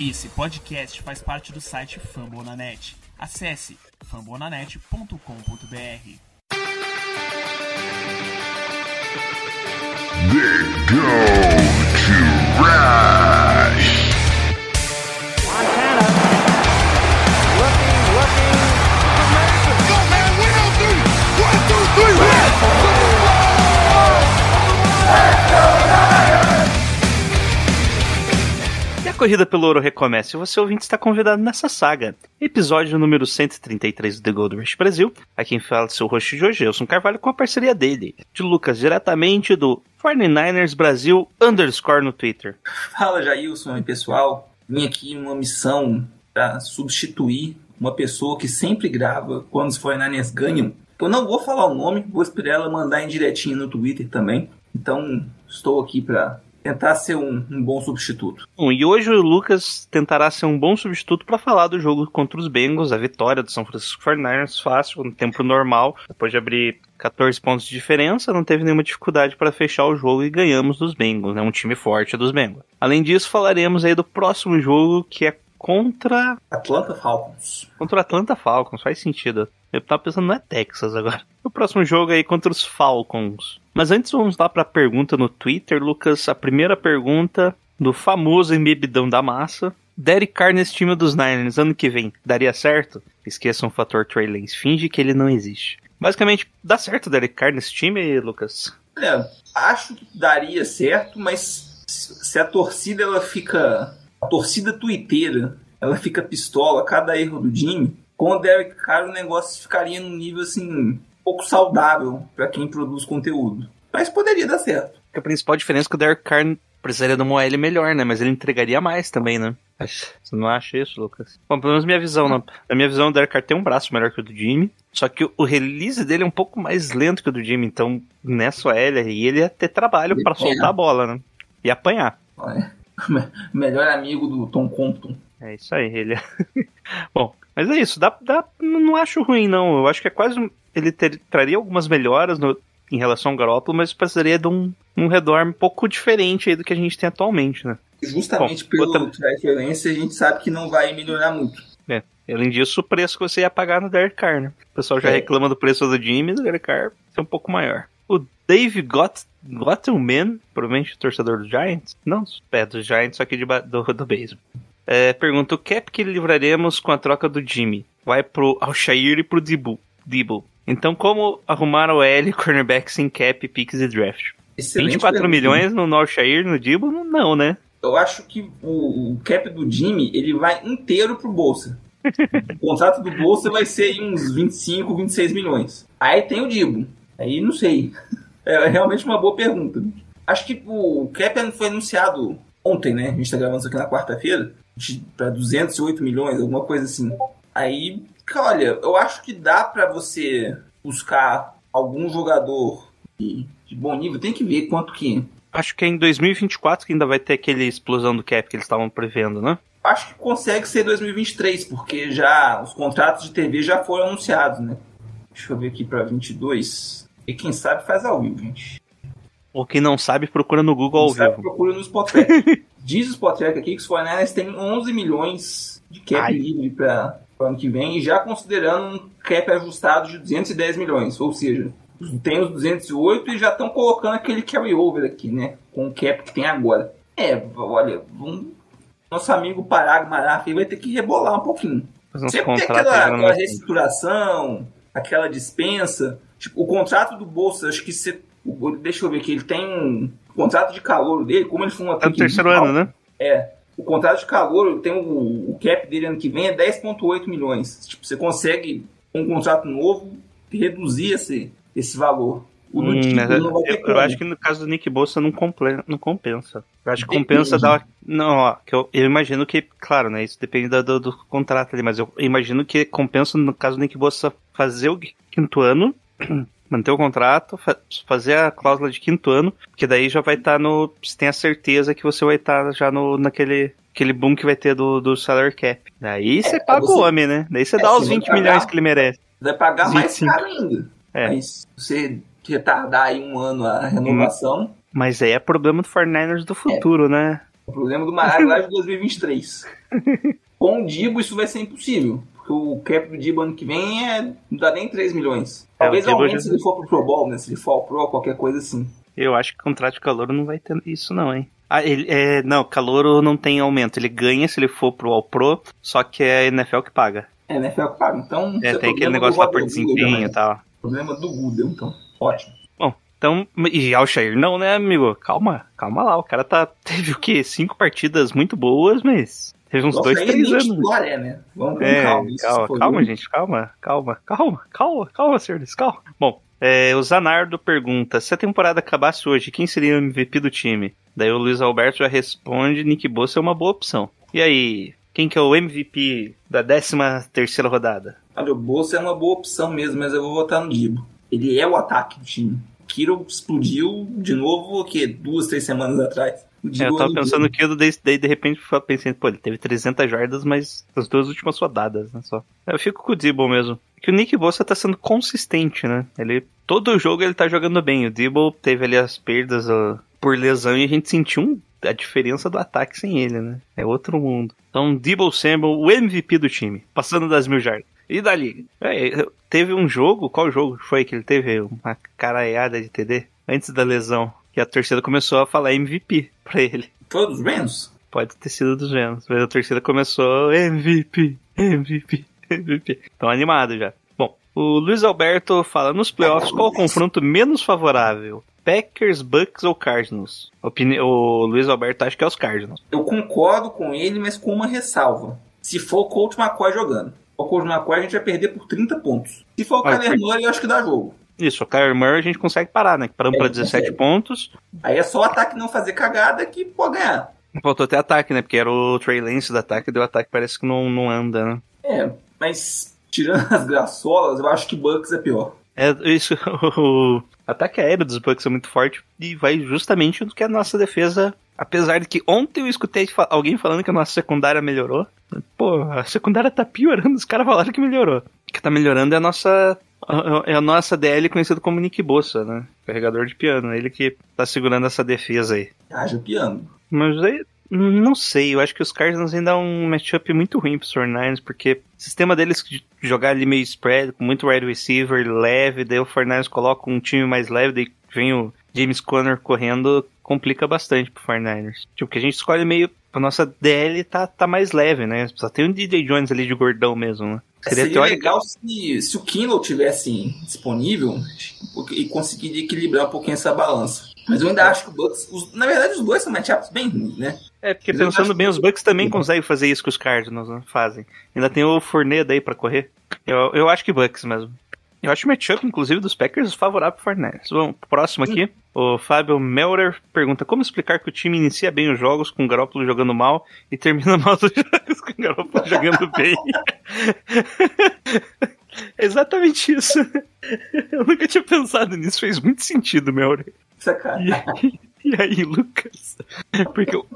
Esse podcast faz parte do site Fambonanet. Acesse fambonanet.com.br. They go to Rush. A corrida pelo ouro recomeça e você ouvinte está convidado nessa saga. Episódio número 133 do The Gold Rush Brasil. Aqui quem fala é seu host de hoje, Elson Carvalho, com a parceria dele, de Lucas, diretamente do 49ers Brasil underscore no Twitter. Fala Jailson e pessoal, vim aqui numa missão para substituir uma pessoa que sempre grava quando os 49ers ganham. Eu não vou falar o nome, vou esperar ela mandar em direitinho no Twitter também. Então estou aqui para tentar ser um, um bom substituto. Bom, e hoje o Lucas tentará ser um bom substituto para falar do jogo contra os Bengals, a vitória do São Francisco 49ers, fácil, no tempo normal, depois de abrir 14 pontos de diferença, não teve nenhuma dificuldade para fechar o jogo e ganhamos dos Bengals, né? Um time forte dos Bengals. Além disso, falaremos aí do próximo jogo que é contra Atlanta Falcons. contra o Atlanta Falcons, faz sentido. Eu tava pensando não é Texas agora. O próximo jogo aí contra os Falcons. Mas antes vamos lá pra pergunta no Twitter, Lucas. A primeira pergunta do famoso embebidão da massa. Derek Carr nesse time dos Niners ano que vem, daria certo? Esqueçam o fator Trey Lance, finge que ele não existe. Basicamente, dá certo o Derek Carr nesse time, Lucas? Olha, acho que daria certo, mas se a torcida ela fica. A torcida tuiteira ela fica pistola a cada erro do Jimmy, com o Derek Carr o negócio ficaria num nível assim, pouco saudável para quem produz conteúdo. Mas poderia dar certo. A principal diferença é que o Derek Carr precisaria de uma OL melhor, né? Mas ele entregaria mais também, né? Você não acha isso, Lucas? Bom, pelo menos minha visão, né? Na minha visão, o Derek Carr tem um braço melhor que o do Jimmy. Só que o release dele é um pouco mais lento que o do Jimmy. Então, nessa OL aí, ele ia ter trabalho para soltar a bola, né? E apanhar. Olha, Melhor amigo do Tom Compton. É isso aí, ele. Bom, mas é isso. Dá, dá, não acho ruim, não. Eu acho que é quase. Ele ter- traria algumas melhoras no- em relação ao Garoppolo, mas precisaria de um, um redor um pouco diferente do que a gente tem atualmente, né? Justamente Bom, pelo outra- Trey Lance, a gente sabe que não vai melhorar muito. É. Além disso, o preço que você ia pagar no Derek Carr, né? O pessoal já É. reclama do preço do Jimmy, do Derek Carr ser um pouco maior. O Dave Got Gottelman, provavelmente torcedor do Giants, não, é do Giants, só que de, do, do beisebol. É, pergunta, o cap que livraremos com a troca do Jimmy? Vai pro Alshair e pro Dibu. Debo. Então, como arrumar o L, cornerback sem cap, picks e draft? Excelente 24 pergunta. milhões no, no Alshair, no Dibu? Não, né? Eu acho que o, o cap do Jimmy ele vai inteiro pro Bolsa. o contrato do Bolsa vai ser uns 25, 26 milhões. Aí tem o Dibo. Aí não sei. É realmente uma boa pergunta. Acho que o cap foi anunciado ontem, né? A gente tá gravando isso aqui na quarta-feira. Pra 208 milhões, alguma coisa assim. Aí, olha, eu acho que dá pra você buscar algum jogador de, de bom nível. Tem que ver quanto que Acho que é em 2024 que ainda vai ter aquele explosão do cap que eles estavam prevendo, né? acho que consegue ser 2023, porque já os contratos de TV já foram anunciados, né? Deixa eu ver aqui pra 22. E quem sabe faz ao vivo, gente. Ou quem não sabe, procura no Google ao Quem sabe vivo. procura no Spotrack. Diz o Spotrack aqui que os 49ers têm 11 milhões de cap livre para o ano que vem, e já considerando um cap ajustado de 210 milhões, ou seja, tem os 208 e já estão colocando aquele carry-over aqui, né? Com o cap que tem agora. É, olha, vamos- nosso amigo Parag Maraf vai ter que rebolar um pouquinho. Sempre tem aquela, aquela reestruturação, aquela dispensa. Tipo, o contrato do Bolsa, acho que você. o- Deixa eu ver aqui, ele tem um contrato de calor dele, como ele foi uma É no terceiro ano, né? É. O contrato de calor, tem o, o cap dele ano que vem é 10,8 milhões. Tipo, você consegue, com um contrato novo, reduzir esse, esse valor. Hum, mas eu, eu acho que no caso do Nick Bolsa não, comple- não compensa. Eu acho que compensa dar. Não, ó, que eu, eu imagino que, claro, né? Isso depende do, do contrato ali, mas eu imagino que compensa, no caso do Nick Bolsa, fazer o quinto ano, manter o contrato, fa- fazer a cláusula de quinto ano, porque daí já vai estar no. Você tem a certeza que você vai estar já no, naquele. Aquele boom que vai ter do, do salary cap. Daí você paga você- o homem, né? Daí você É, dá os vai 20 pagar- milhões que ele merece. Vai pagar mais 25. caro ainda. É. Mas você retardar aí um ano a renovação, Mas aí é problema do 49ers do futuro, né? o problema do Maravilha de 2023. Com o Dibo isso vai ser impossível. Porque o cap do Dibo ano que vem é, não dá nem 3 milhões. Talvez É, o Debo aumente já- se ele for pro Pro Bowl, né? Se ele for Pro, qualquer coisa assim. Eu acho que contrato de calor não vai ter isso, não, hein? Ah, ele, é, não, calor não tem aumento. Ele ganha se ele for pro All Pro, só que é a NFL que paga. É, né? Foi o que paga. Então, É, isso tem aquele negócio lá por Wood desempenho e tal. Problema do Google, então. Ótimo. Bom, então, e Alshair não, né, amigo? Calma, calma lá. O cara tá, teve o quê? Cinco partidas muito boas, mas teve uns Nossa, dois, três anos. titular é, né? Vamos com É, calma. calma, calma, gente, calma, calma, calma, calma, calma, senhores, calma. Bom, é, o Zanardo pergunta: se a temporada acabasse hoje, quem seria o MVP do time? Daí o Luiz Alberto já responde: Nick Bossa é uma boa opção. E aí, quem que é o MVP da 13 terceira rodada? Olha, o Bolsa é uma boa opção mesmo, mas eu vou votar no Dibo. Ele é o ataque do time. Kiro explodiu de novo, o quê? Duas, três semanas atrás. O É, eu tava é o pensando que eu daí, de repente pensei, pô, ele teve 300 jardas, mas as duas últimas rodadas, né, só. Eu fico com o Dibble mesmo. Que o Nick Bossa tá sendo consistente, né? Ele, todo jogo ele tá jogando bem. O Dibble teve ali as perdas ó, por lesão e a gente sentiu um- a diferença do ataque sem ele, né? É outro mundo. Então, Dibble Samuel, o MVP do time, passando das mil jardas. E da liga? É, teve um jogo, qual jogo foi que ele teve uma caraiada de TD? Antes da lesão. Que a torcida começou a falar MVP pra ele. Foi dos Rams? Pode ter sido dos Rams, mas a torcida começou MVP, MVP, MVP. Estão animados já. Bom, o Luiz Alberto fala nos playoffs qual o confronto menos favorável? Packers, Bucks ou Cardinals? Opini o Luiz Alberto acha que é os Cardinals. Eu concordo com ele, mas com uma ressalva. Se for o Colt McCoy jogando. O Colt McCoy a gente vai perder por 30 pontos. Se for o Kyler Murray, eu acho que dá jogo. Isso, o Kyler Murray a gente consegue parar, né? Paramos É, pra 17 consegue. pontos. Aí é só o ataque não fazer cagada que pode ganhar. Faltou até ataque, né? Porque era o Trey Lance do ataque, o ataque parece que não, não anda, né? É, mas tirando as graçolas, eu acho que Bucks é pior. É isso, o ataque aéreo dos Bucks é muito forte e vai justamente do que a nossa defesa. Apesar de que ontem eu escutei alguém falando que a nossa secundária melhorou. Pô, a secundária tá piorando, os caras falaram que melhorou. O que tá melhorando é a nossa. É a nossa DL conhecido como Nick Bossa, né? Carregador de piano. Ele que tá segurando essa defesa aí. Haja piano. Mas aí, não sei, eu acho que os Cardinals ainda é um matchup muito ruim pros 49ers, porque o sistema deles de jogar ali meio spread, com muito wide receiver, leve, daí o 49ers coloca um time mais leve, daí vem o James Conner correndo, complica bastante pro 49ers. Tipo, que a gente escolhe meio, a nossa DL tá, tá mais leve, né? Só tem um DJ Jones ali de gordão mesmo, né? Seria, teórica- legal se, se o Kindle tivesse disponível e conseguiria equilibrar um pouquinho essa balança. Mas eu ainda acho que o Bucks. os- na verdade, os dois são matchups bem ruins, né? É, porque Mas pensando bem, que- os Bucks também conseguem fazer isso que os Cardinals né, fazem. Ainda tem o Fournette aí pra correr. Eu, eu acho que Bucks mesmo. Eu acho o matchup, inclusive, dos Packers favorável pro Fortnite. Vamos pro próximo aqui. O Fábio Melder pergunta como explicar que o time inicia bem os jogos com o Garoppolo jogando mal e termina mal os jogos com o Garoppolo jogando bem. Exatamente isso. Eu nunca tinha pensado nisso, fez muito sentido, Melder. E Sacanagem. aí, e aí, Lucas? Porque eu,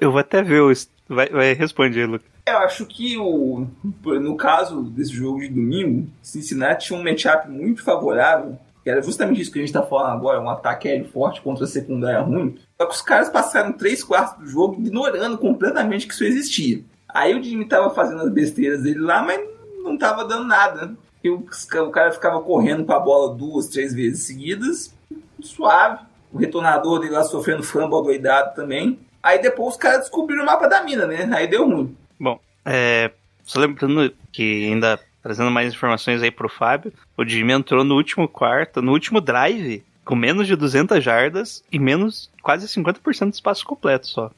eu vou até ver o. Vai, vai responder, Lucas. Eu acho que o, no caso desse jogo de domingo, Cincinnati tinha um matchup muito favorável, que era justamente isso que a gente tá falando agora, um ataque aéreo forte contra a secundária ruim. Só que os caras passaram três quartos do jogo ignorando completamente que isso existia. Aí o Jimmy tava fazendo as besteiras dele lá, mas não tava dando nada. E o, o cara ficava correndo com a bola duas, três vezes seguidas, suave. O retornador dele lá sofrendo fumble doidado também. Aí depois os caras descobriram o mapa da mina, né? Aí deu ruim. Bom, é, só lembrando que ainda trazendo mais informações aí pro Fábio, o Jimmy entrou no último quarto, no último drive, com menos de 200 jardas e menos quase 50% de espaço completo só.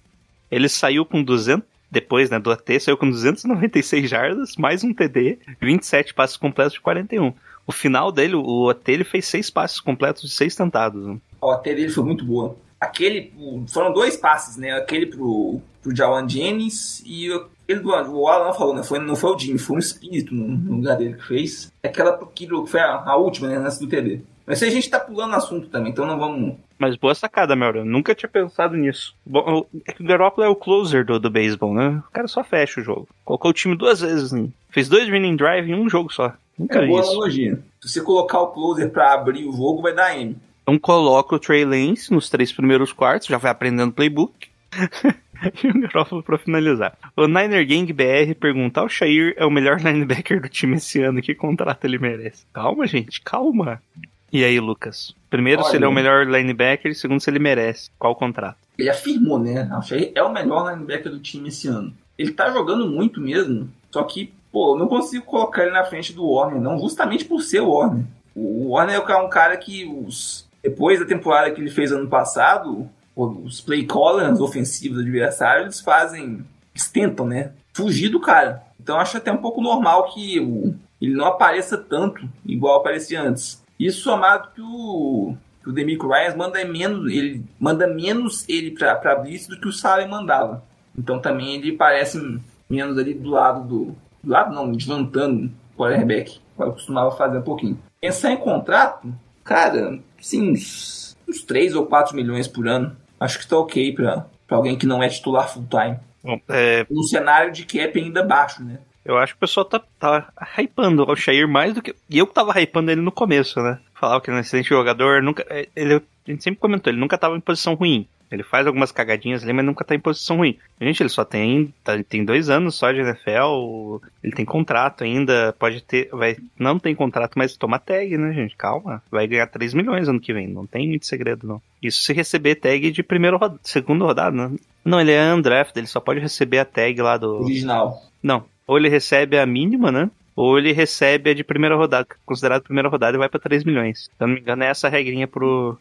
Ele saiu com 200, depois né, do AT, saiu com 296 jardas, mais um TD, 27 passos completos de 41. O final dele, o AT, ele fez 6 passos completos de 6 tentados. Né? A dele foi muito boa. Aquele, o- foram dois passes, né? Aquele pro, pro Jawan Jennings e aquele do o Alan falou, né? Foi, não foi o Jimmy, foi um espírito no, no lugar dele que fez. Aquela pro Kiro, que foi a, a última, né? Antes do TD. Mas a gente tá pulando assunto também, então não vamos. Mas boa sacada, Melra. Eu nunca tinha pensado nisso. Bom, o- é que o Garoppolo é o closer do, do beisebol, né? O cara só fecha o jogo. Colocou o time duas vezes. Né? Fez dois winning drive em um jogo só. Nunca É boa isso. analogia. Se você colocar o closer pra abrir o jogo, vai dar M. Então coloca o Trey Lance nos três primeiros quartos, já vai aprendendo playbook. e o Garoppolo pra finalizar. O Niner Gang BR pergunta: o Shair é o melhor linebacker do time esse ano, que contrato ele merece? Calma, gente, calma. E aí, Lucas? Primeiro, se Olha. ele é o melhor linebacker, e segundo, se ele merece. Qual o contrato? Ele afirmou, né? Acho que é o melhor linebacker do time esse ano. Ele tá jogando muito mesmo, só que, pô, eu não consigo colocar ele na frente do Warner, não, justamente por ser o Warner. O Warner é um cara que, os, depois da temporada que ele fez ano passado, os play callers ofensivos do adversário, eles fazem, eles tentam, né? Fugir do cara. Então acho até um pouco normal que o- ele não apareça tanto igual aparecia antes. Isso somado que o, que o Demico Ryan manda menos, ele manda menos ele pra, pra blitz do que o Saleh mandava. Então também ele parece menos ali do lado do. Do lado não, desvantando o quarterback. como eu costumava fazer um pouquinho. Pensar em contrato, cara, sim, uns, uns 3 ou 4 milhões por ano. Acho que tá ok pra, pra alguém que não é titular full time. Bom, é, Num cenário de cap ainda baixo, né? eu acho que o pessoal tá, tá hypando o Shair mais do que. E eu que tava hypando ele no começo, né? Falava que ele é um excelente jogador. Nunca, é, ele, a gente sempre comentou, ele nunca tava em posição ruim. Ele faz algumas cagadinhas ali, mas nunca tá em posição ruim. Gente, ele só tem, tá- tem dois anos só de NFL, ele tem contrato ainda, pode ter, vai, não tem contrato, mas toma tag, né, gente? Calma, vai ganhar 3 milhões ano que vem, não tem muito segredo, não. Isso se receber tag de primeiro rodada, segundo rodada, né? Não, ele é undrafted, ele só pode receber a tag lá do... Original. Não. Ou ele recebe a mínima, né? Ou ele recebe a de primeira rodada, considerado primeira rodada e vai pra 3 milhões. Se eu não me engano, é essa regrinha pro,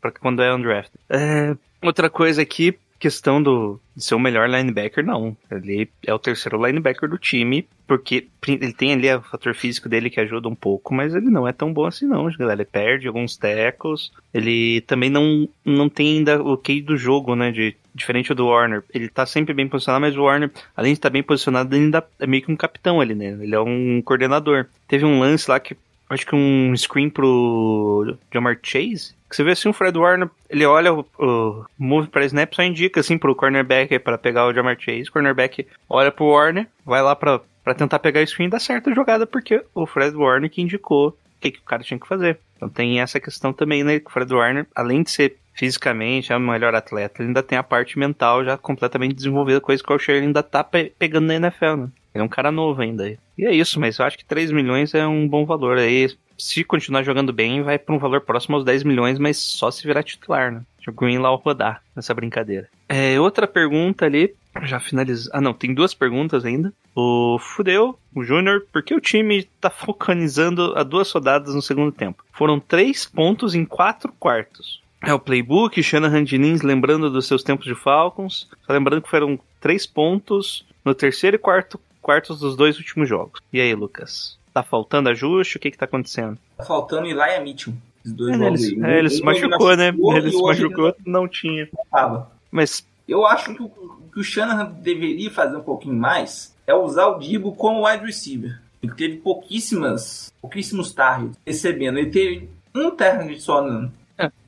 pra quando é undrafted. É, outra coisa aqui, questão do de ser o melhor linebacker, não. Ele é o terceiro linebacker do time, porque ele tem ali o fator físico dele que ajuda um pouco, mas ele não é tão bom assim não, galera. Ele perde alguns tackles, ele também não, não tem ainda o key do jogo, né, de, diferente do Warner. Ele tá sempre bem posicionado, mas o Warner, além de estar bem posicionado, ainda é meio que um capitão ali, né? Ele é um coordenador. Teve um lance lá que acho que um screen pro Jamar Chase, que você vê assim o Fred Warner, ele olha o, o move para snap, só indica assim pro cornerback para pegar o Jamar Chase, o cornerback olha pro Warner, vai lá pra, pra tentar pegar o screen e dá certo a jogada, porque o Fred Warner que indicou o que, que o cara tinha que fazer. Então tem essa questão também, né, que o Fred Warner, além de ser fisicamente é o melhor atleta, ele ainda tem a parte mental já completamente desenvolvida, coisa que o Alshire ainda tá pe pegando na NFL, né? Ele é um cara novo ainda. E é isso, mas eu acho que 3 milhões é um bom valor aí. Se continuar jogando bem, vai para um valor próximo aos 10 milhões, mas só se virar titular, né? O Green lá rodar nessa brincadeira. É, outra pergunta ali, já finaliza. Ah, não, tem duas perguntas ainda. O Fudeu, o Júnior, por que o time tá focanizando a duas rodadas no segundo tempo? Foram três pontos em quatro quartos. É o playbook, Shanahan Diniz lembrando dos seus tempos de Falcons. Só lembrando que foram três pontos no terceiro e quarto quartos dos dois últimos jogos. E aí, Lucas? Tá faltando ajuste? O que que tá acontecendo? Tá faltando Elijah Mitchell. Os dois É, jogos ele, aí. é, ele se machucou, né? Ele se machucou, não tinha. tava. Mas Eu acho que o que o Shanahan deveria fazer um pouquinho mais é usar o Dibo como wide receiver. Ele teve pouquíssimas, pouquíssimos targets recebendo. Ele teve um target só no.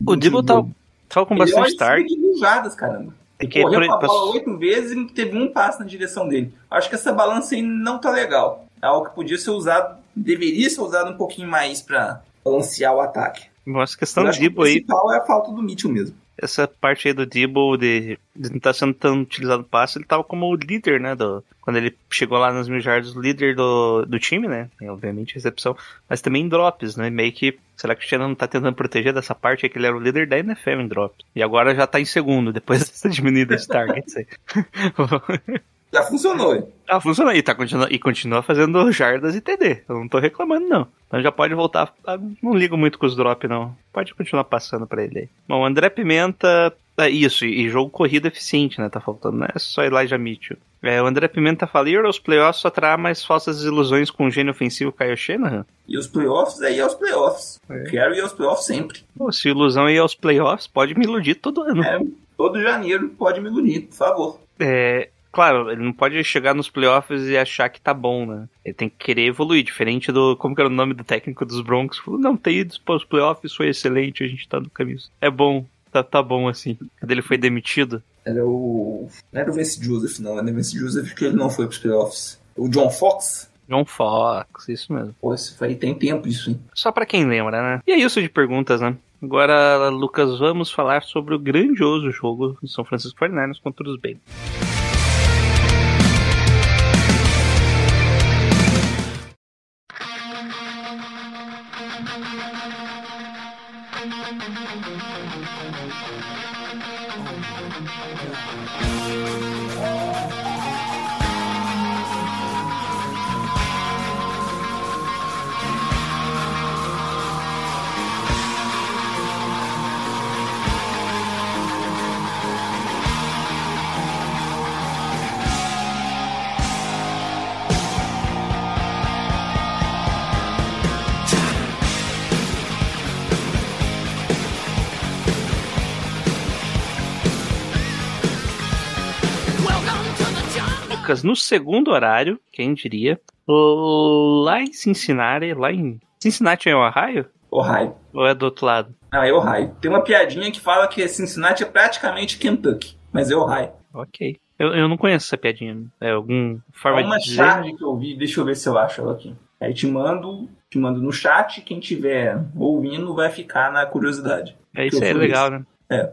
O Dibble tá, tava com é bastante wide receiver target. de mil jardas, caramba. Correu a bola oito vezes e teve um passe na direção dele. Acho que essa balança aí não tá legal. É algo que podia ser usado, deveria ser usado um pouquinho mais pra balancear o ataque. Bom, essa questão do o Dibble aí, principal é a falta do Mitchell mesmo. Essa parte aí do Dibble de, de não estar sendo tão utilizado no passe, ele tava como o líder, né? Do, quando ele chegou lá nas mil jardas, líder do, do time, né? E, obviamente recepção, mas também em drops, né? Meio que, será que o Shannon não tá tentando proteger dessa parte aí que ele era o líder da NFL em drops? E agora já tá em segundo, depois dessa diminuída de targets aí. Já funcionou. hein? Ah, funciona aí, tá, continua, e continua fazendo jardas e TD. Eu não tô reclamando, não. Então já pode voltar. a- não ligo muito com os drops, não. Pode continuar passando pra ele aí. Bom, André Pimenta. É isso, e, e jogo corrida eficiente, né? Tá faltando, não é só Elijah Mitchell. É, o André Pimenta fala: ir aos playoffs só terá mais falsas ilusões com o gênio ofensivo Kyle Shanahan? E os playoffs aí é os playoffs. É. Quero ir aos playoffs sempre. Pô, se ilusão é ir aos playoffs, pode me iludir todo ano. É, todo janeiro pode me iludir, por favor. É, claro, ele não pode chegar nos playoffs e achar que tá bom, né? Ele tem que querer evoluir, diferente do. Como que era o nome do técnico dos Broncos? Falou, não, ter ido para os playoffs foi excelente, a gente tá no caminho. É bom, tá, tá bom assim. Quando ele foi demitido. Era o. Não era o Vince Joseph, não. Era o Vince Joseph que ele não foi pros playoffs. O John Fox? John Fox, isso mesmo. Pô, isso aí tem tempo isso, hein? Só pra quem lembra, né? E é isso de perguntas, né? Agora, Lucas, vamos falar sobre o grandioso jogo do São Francisco 49ers contra os Bengals. No segundo horário, quem diria, lá em Cincinnati, lá em Cincinnati é Ohio? Ohio. Ou é do outro lado? Ah, é Ohio. Tem uma piadinha que fala que Cincinnati é praticamente Kentucky, mas é Ohio. Ok. Eu, eu não conheço essa piadinha. É alguma forma É uma de dizer? charge que eu vi, deixa eu ver se eu acho ela aqui. Aí te mando, te mando no chat, quem tiver ouvindo vai ficar na curiosidade. É isso aí, é legal, né? É.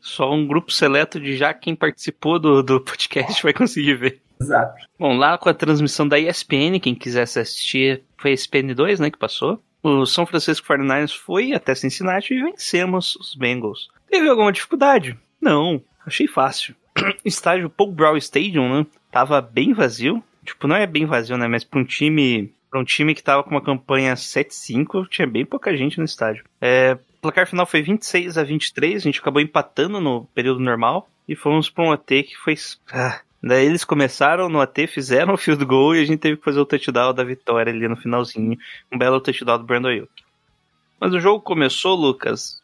Só um grupo seleto de já quem participou do, do podcast vai conseguir ver. Exato. Bom, lá com a transmissão da ESPN, quem quisesse assistir, foi a ESPN 2, né, que passou. O São Francisco 49ers foi até Cincinnati e vencemos os Bengals. Teve alguma dificuldade? Não, achei fácil. Estádio Paul Brown Stadium, né, tava bem vazio. Tipo, não é bem vazio, né, mas pra um time, um time que tava com uma campanha 7-5, tinha bem pouca gente no estádio. É, o placar final foi 26 a 23, a gente acabou empatando no período normal e fomos pra um AT que foi... Ah, Daí eles começaram no AT, fizeram o field goal e a gente teve que fazer o touchdown da vitória ali no finalzinho. Um belo touchdown do Brandon Ayuk. Mas o jogo começou, Lucas,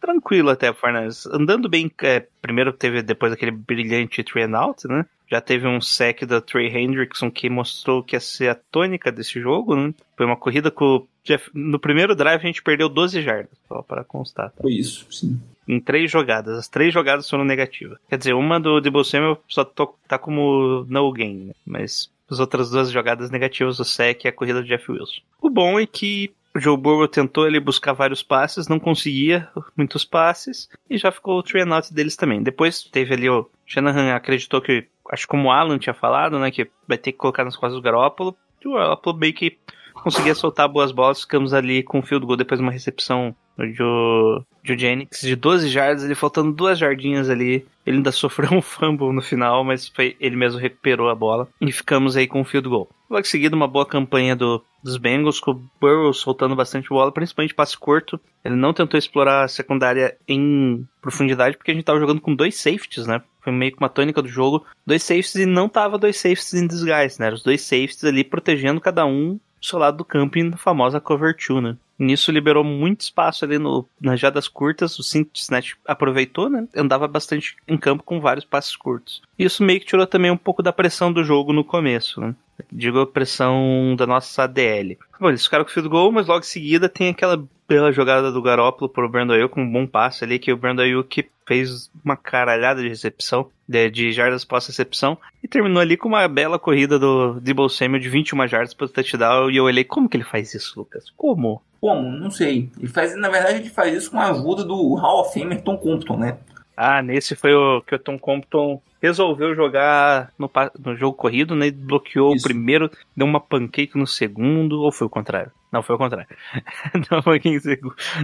tranquilo até, Farnaz. Andando bem, é, primeiro teve depois aquele brilhante three and out, né? Já teve um sec da Trey Hendrickson que mostrou que ia ser a tônica desse jogo, né? Foi uma corrida com o Jeff... No primeiro drive a gente perdeu 12 jardas, só para constar. Tá? Foi isso, sim. Em três jogadas. As três jogadas foram negativas. Quer dizer, uma do Debo Samuel só tô, tá como no gain, né? Mas as outras duas jogadas negativas, o sec e a corrida do Jeff Wilson. O bom é que o Joe Burrow tentou ele buscar vários passes, não conseguia muitos passes, e já ficou o three out deles também. Depois teve ali o Shanahan acreditou que, acho como o Alan tinha falado, né, que vai ter que colocar nas costas do Garoppolo, e o Garoppolo meio que conseguia soltar boas bolas, ficamos ali com o field goal depois de uma recepção do Joe, Jennings de 12 jardas, ele faltando duas jardinhas ali, ele ainda sofreu um fumble no final, mas foi, ele mesmo recuperou a bola, e ficamos aí com o field goal. Logo em seguida, uma boa campanha do, dos Bengals, com o Burrow soltando bastante bola, principalmente passe curto. Ele não tentou explorar a secundária em profundidade, porque a gente tava jogando com dois safeties, né? Foi meio que uma tônica do jogo. Dois safeties e não tava dois safeties em disguise, né? Os dois safeties ali protegendo cada um do seu lado do campo na famosa cover two, né? Nisso liberou muito espaço ali no, nas jadas curtas, o Cincinnati aproveitou, né? Andava bastante em campo com vários passes curtos. Isso meio que tirou também um pouco da pressão do jogo no começo, né? Digo a pressão da nossa ADL. Bom, eles ficaram com o field goal, mas logo em seguida tem aquela bela jogada do Garópolo pro Brandon Ayuk, com um bom passe ali, que o Brandon Ayuk fez uma caralhada de recepção, de, de jardas pós-recepção, e terminou ali com uma bela corrida do Debo Samuel de 21 jardas pro touchdown, e eu olhei, como que ele faz isso, Lucas? Como? Como? Não sei. Ele faz, na verdade, ele faz isso com a ajuda do Hall of Famer Tom Compton, né? Ah, nesse foi o que o Tom Compton resolveu jogar no, no jogo corrido, né? Bloqueou Isso. o primeiro, deu uma pancake no segundo, ou foi o contrário? Não, foi o contrário. uma pancake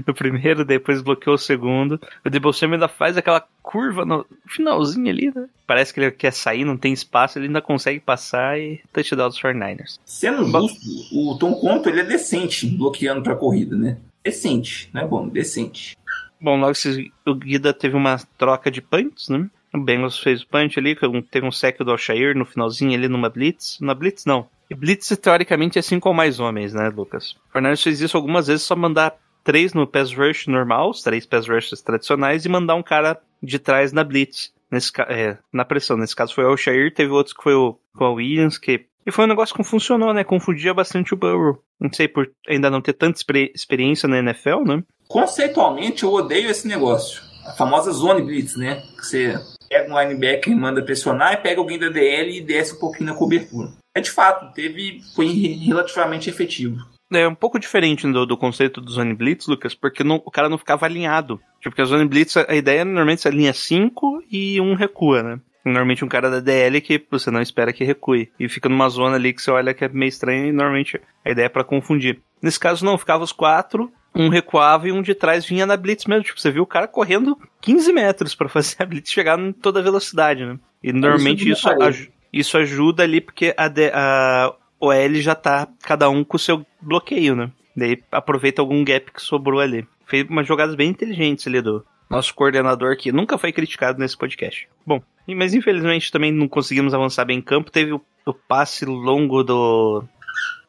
no, primeiro, depois bloqueou o segundo. O Debo Samuel ainda faz aquela curva no finalzinho ali, né? Parece que ele quer sair, não tem espaço, ele ainda consegue passar e touchdown dos 49ers. Sendo justo, o Tom Compton ele é decente bloqueando pra corrida, né? Decente, não é bom, decente. Bom, logo em seguida teve uma troca de punts, né? O Bengals fez o punch ali, teve um sec do Alshair no finalzinho ali numa blitz. Na blitz, não. E blitz, teoricamente, é 5 ou mais homens, né, Lucas? O Fernandes fez isso algumas vezes, só mandar três no pass rush normal, os três pass rushes tradicionais, e mandar um cara de trás na blitz, nesse, é, na pressão. Nesse caso foi o Alshair, teve outros que foi o, foi o Williams, que... E foi um negócio que funcionou, né? Confundia bastante o Burrow. Não sei, por ainda não ter tanta experi- experiência na NFL, né? Conceitualmente, eu odeio esse negócio. A famosa zone blitz, né? Que você pega um linebacker e manda pressionar e pega alguém da DL e desce um pouquinho na cobertura. É de fato, teve foi relativamente efetivo. é um pouco diferente do, do conceito do Zone Blitz, Lucas, porque não- o cara não ficava alinhado. Tipo, porque a Zone Blitz, a ideia é normalmente você alinha 5 e um recua, né? Normalmente um cara da DL que você não espera que recue. E fica numa zona ali que você olha que é meio estranha e normalmente a ideia é pra confundir. Nesse caso não, ficava os quatro, um recuava e um de trás vinha na Blitz mesmo. Tipo, você viu o cara correndo 15 metros pra fazer a Blitz chegar em toda velocidade, né? E normalmente eu isso, reparei. aju- isso ajuda ali porque a, D- a OL já tá cada um com o seu bloqueio, né? Daí aproveita algum gap que sobrou ali. Fez umas jogadas bem inteligentes ali do nosso coordenador que nunca foi criticado nesse podcast. Bom, mas infelizmente também não conseguimos avançar bem em campo. Teve o, o passe longo do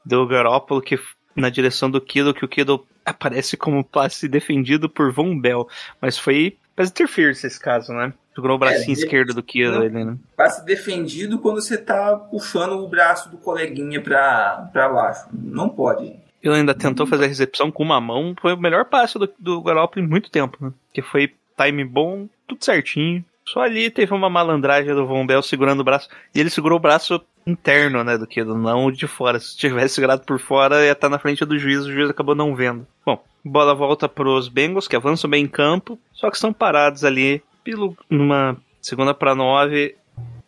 do Garópolo que na direção do Kido, que o Kido aparece como passe defendido por Von Bell, mas foi pass interference esse caso, né? Segurou o bracinho de- esquerdo do não. ali, né? Passe defendido quando você tá puxando o braço do coleguinha pra, pra baixo. Não pode. Ele ainda tentou fazer a recepção com uma mão. Foi o melhor passe do, do Garoppolo em muito tempo, né? Que foi time bom, tudo certinho. Só ali teve uma malandragem do Von Bell segurando o braço. E ele segurou o braço interno, né, do Kido, não o de fora. Se tivesse segurado por fora, ia estar na frente do juiz, o juiz acabou não vendo. Bom, bola volta pros Bengals, que avançam bem em campo, só que são parados ali pelo, numa segunda para nove.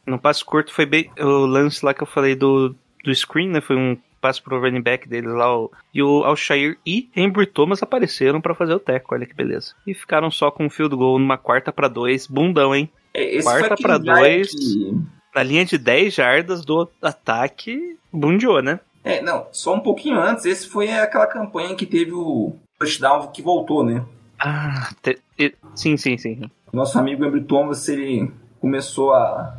No passe curto foi bem o lance lá que eu falei do, do screen, né? Foi um passe pro running back deles lá. O, e o Alshire e Embry Thomas apareceram pra fazer o teco, olha que beleza. E ficaram só com um field goal numa quarta pra dois, bundão, hein? É, Esse Quarta drive dois. que- Na linha de 10 jardas do ataque, bundeou, né? É, não, só um pouquinho antes, esse foi aquela campanha que teve o touchdown que voltou, né? Ah, te- sim, sim, sim. Nosso amigo Embry Thomas, ele começou a...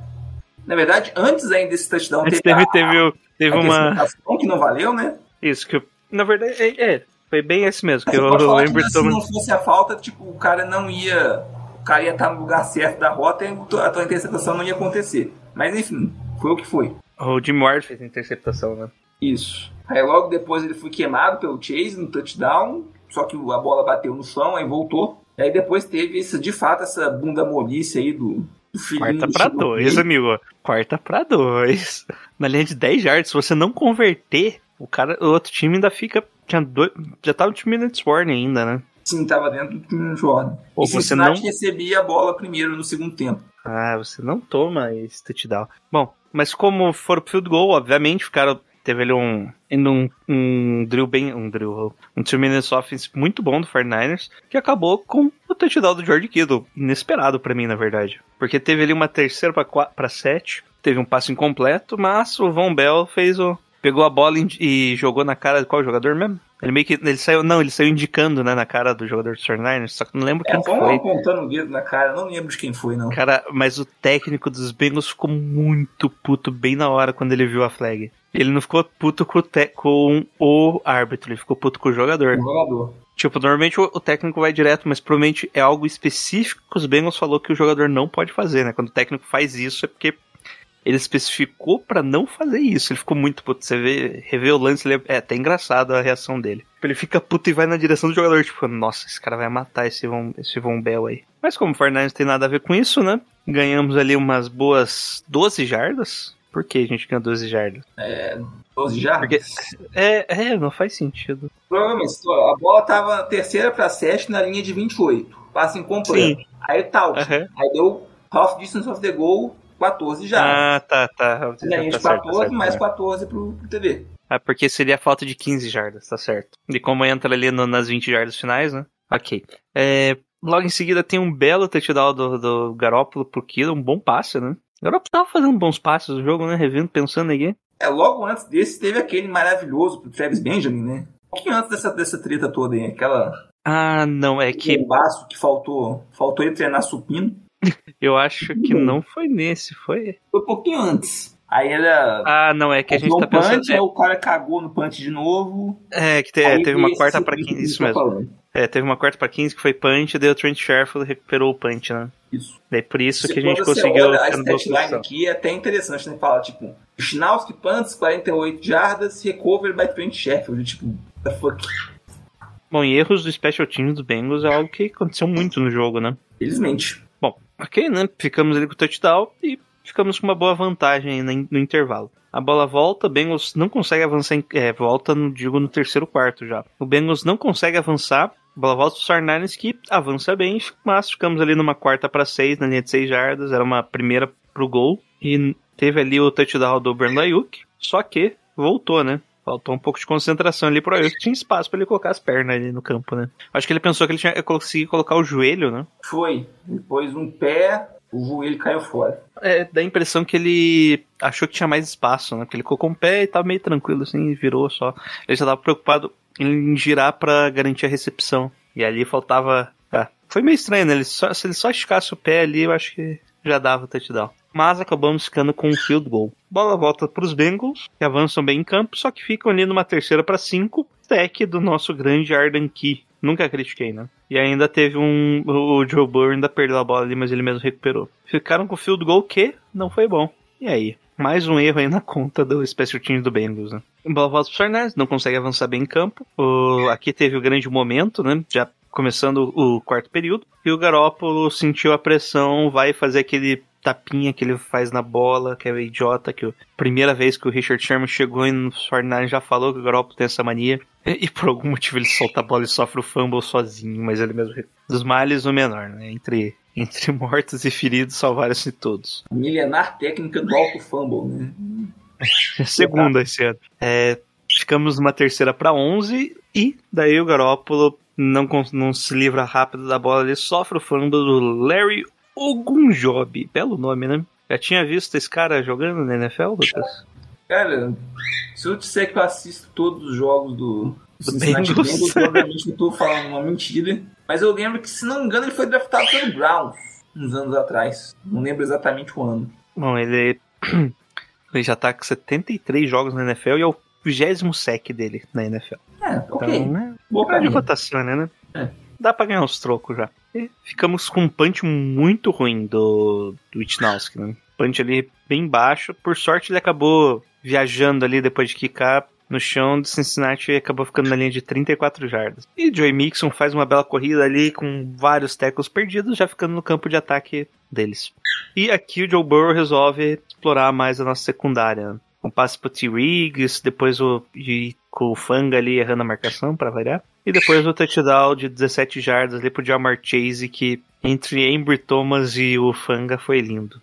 Na verdade, antes ainda desse touchdown, Mas teve, teve, teve, o- teve a, a uma. que não valeu, né? Isso, que eu- na verdade, é, é, foi bem esse mesmo. Que Você eu, eu falar que lembro se não fosse a falta, tipo, o cara não ia... O cara ia estar no lugar certo da rota e a tua interceptação não ia acontecer. Mas enfim, foi o que foi. O Jim Ward fez a interceptação, né? Isso. Aí logo depois ele foi queimado pelo Chase no touchdown, só que a bola bateu no chão, aí voltou. Aí depois teve de fato essa bunda molice aí do, do filhinho Quarta do pra dois, amigo. Quarta pra dois. Na linha de 10 yards, se você não converter, o cara, o outro time ainda fica. Tinha dois, já tava no two minutes warning ainda, né? Sim, tava dentro do Jordan. Ou e Cincinnati não- recebia a bola primeiro no segundo tempo. Ah, você não toma esse touchdown. Bom, mas como foram pro field goal, obviamente, ficaram. Teve ali um. Um, um drill bem. Um drill. Um two minutes offense muito bom do 49ers, que acabou com o touchdown do George Kittle. Inesperado pra mim, na verdade. Porque teve ali uma terceira pra sete, teve um passe incompleto, mas o Von Bell fez o. Pegou a bola e jogou na cara de qual jogador mesmo? Ele meio que. Ele saiu. Não, ele saiu indicando, né, na cara do jogador do 49ers, só que não lembro É, quem foi apontando o dedo na cara, não lembro de quem foi, não. Cara, mas o técnico dos Bengals ficou muito puto bem na hora quando ele viu a flag. Ele não ficou puto com o, te- com o árbitro, ele ficou puto com o jogador. O jogador. Tipo, normalmente o, o técnico vai direto, mas provavelmente é algo específico que os Bengals falou que o jogador não pode fazer, né? Quando o técnico faz isso é porque ele especificou pra não fazer isso. Ele ficou muito puto. Você vê, revê o lance, ele é, é até engraçado a reação dele. Ele fica puto e vai na direção do jogador, tipo, nossa, esse cara vai matar esse Von, esse Von Bell aí. Mas como o Fernandes tem nada a ver com isso, né? Ganhamos ali umas boas 12 jardas. Por que a gente ganhou 12 jardas? 12 já? Porque- É, é, não faz sentido. Provavelmente, a bola tava terceira pra 7 na linha de 28. Passe incompleto. Sim. Aí tal. Aham. Aí deu half distance of the goal, 14 já. Ah, tá, tá. de Tá certo, tá 14, certo, mais tá. 14 pro, pro TV. Ah, porque seria falta de 15 jardas, tá certo. E como entra ali no- nas 20 jardas finais, né? Ok. É, logo em seguida tem um belo touchdown do, do Garópolo pro Kiro, um bom passe, né? O Garópolo tava fazendo bons passes no jogo, né? Revendo, pensando aqui. É, logo antes desse teve aquele maravilhoso pro Travis Benjamin, né? Um pouquinho antes dessa, dessa treta toda aí, aquela Ah, não, é que bombaço que faltou, faltou ele treinar supino. eu acho que não foi nesse, foi. Foi um pouquinho antes. Aí era. Ah, não, é que a gente Passou tá o punch, pensando. aí o cara cagou no punch de novo. É, é que te- Aí teve uma quarta que 15, a gente isso mesmo. falando. É, teve uma quarta pra 15 que foi punch, daí o Trent Sherfield recuperou o punch, né? Isso. Daí por isso Se que a gente conseguiu. olha a statline aqui é até interessante, né? Fala, tipo, Schnauski punts, 48 jardas, recover by Trent Sheffield. Tipo, the fuck. Bom, e erros do special teams dos Bengals é algo que aconteceu muito no jogo, né? Felizmente. Bom, ok, né? Ficamos ali com o touchdown e ficamos com uma boa vantagem no intervalo. A bola volta, o Bengals não consegue avançar, em, é, volta, no, digo, no terceiro quarto já. O Bengals não consegue avançar, a bola volta pro 49ers que avança bem, mas ficamos ali numa quarta para seis, na linha de seis jardas, era uma primeira pro gol, e teve ali o touchdown do Brandon só que voltou, né? Faltou um pouco de concentração ali pro Ayuk, tinha espaço para ele colocar as pernas ali no campo, né? Acho que ele pensou que ele tinha conseguido colocar o joelho, né? Foi. Depois um pé, o joelho caiu fora. É, dá a impressão que ele achou que tinha mais espaço, né? Porque ele colocou um pé e tava meio tranquilo, assim, virou só. Ele já tava preocupado em girar para garantir a recepção. E ali faltava. Ah, foi meio estranho, né? Ele só, se ele só esticasse o pé ali, eu acho que já dava o touchdown. Mas acabamos ficando com um field goal. Bola volta para os Bengals, que avançam bem em campo, só que ficam ali numa terceira para cinco. Tech do nosso grande Arden Key. Nunca critiquei, né? E ainda teve um. O Joe Burrow ainda perdeu a bola ali, mas ele mesmo recuperou. Ficaram com o field goal que não foi bom. E aí? Mais um erro aí na conta do Special Teams do Bengals, né? Bola volta pro Sarnaz, não consegue avançar bem em campo. O, aqui teve o grande momento, né? Já começando o quarto período. E o Garópolo sentiu a pressão, vai fazer aquele tapinha que ele faz na bola, que é idiota, que a primeira vez que o Richard Sherman chegou no 49 já falou que o Garoppolo tem essa mania. E, e, por algum motivo ele solta a bola e sofre o fumble sozinho, mas ele mesmo... Dos males o menor, né? Entre, entre mortos e feridos, salvaram-se todos. Milenar técnica do alto fumble, né? Segunda esse ano. É, ficamos numa terceira para 11 e daí o Garoppolo não, não se livra rápido da bola, ele sofre o fumble do Larry Ogunjobi. Belo nome, né? Já tinha visto esse cara jogando na NFL, Lucas? Cara, se eu disser que eu assisto todos os jogos do, Cincinnati Bengals, provavelmente eu tô falando uma mentira. Mas eu lembro que, se não me engano, ele foi draftado pelo Browns uns anos atrás. Não lembro exatamente o ano. Bom, ele, ele já tá com 73 jogos na NFL e é o 20 sec dele na NFL. É, ok. Então, né? Boa de rotação, né? É. Dá pra ganhar uns trocos já. E ficamos com um punch muito ruim do, do né? Punch ali bem baixo. Por sorte, ele acabou viajando ali depois de quicar no chão do Cincinnati e acabou ficando na linha de 34 jardas. E Joey Mixon faz uma bela corrida ali com vários tackles perdidos, já ficando no campo de ataque deles. E aqui o Joe Burrow resolve explorar mais a nossa secundária. Um passe pro T-Riggs, depois o, de, com o Fanga ali errando a marcação para variar. E depois o touchdown de 17 jardas ali pro Jamar Chase, que entre Amber Thomas e o Fanga foi lindo.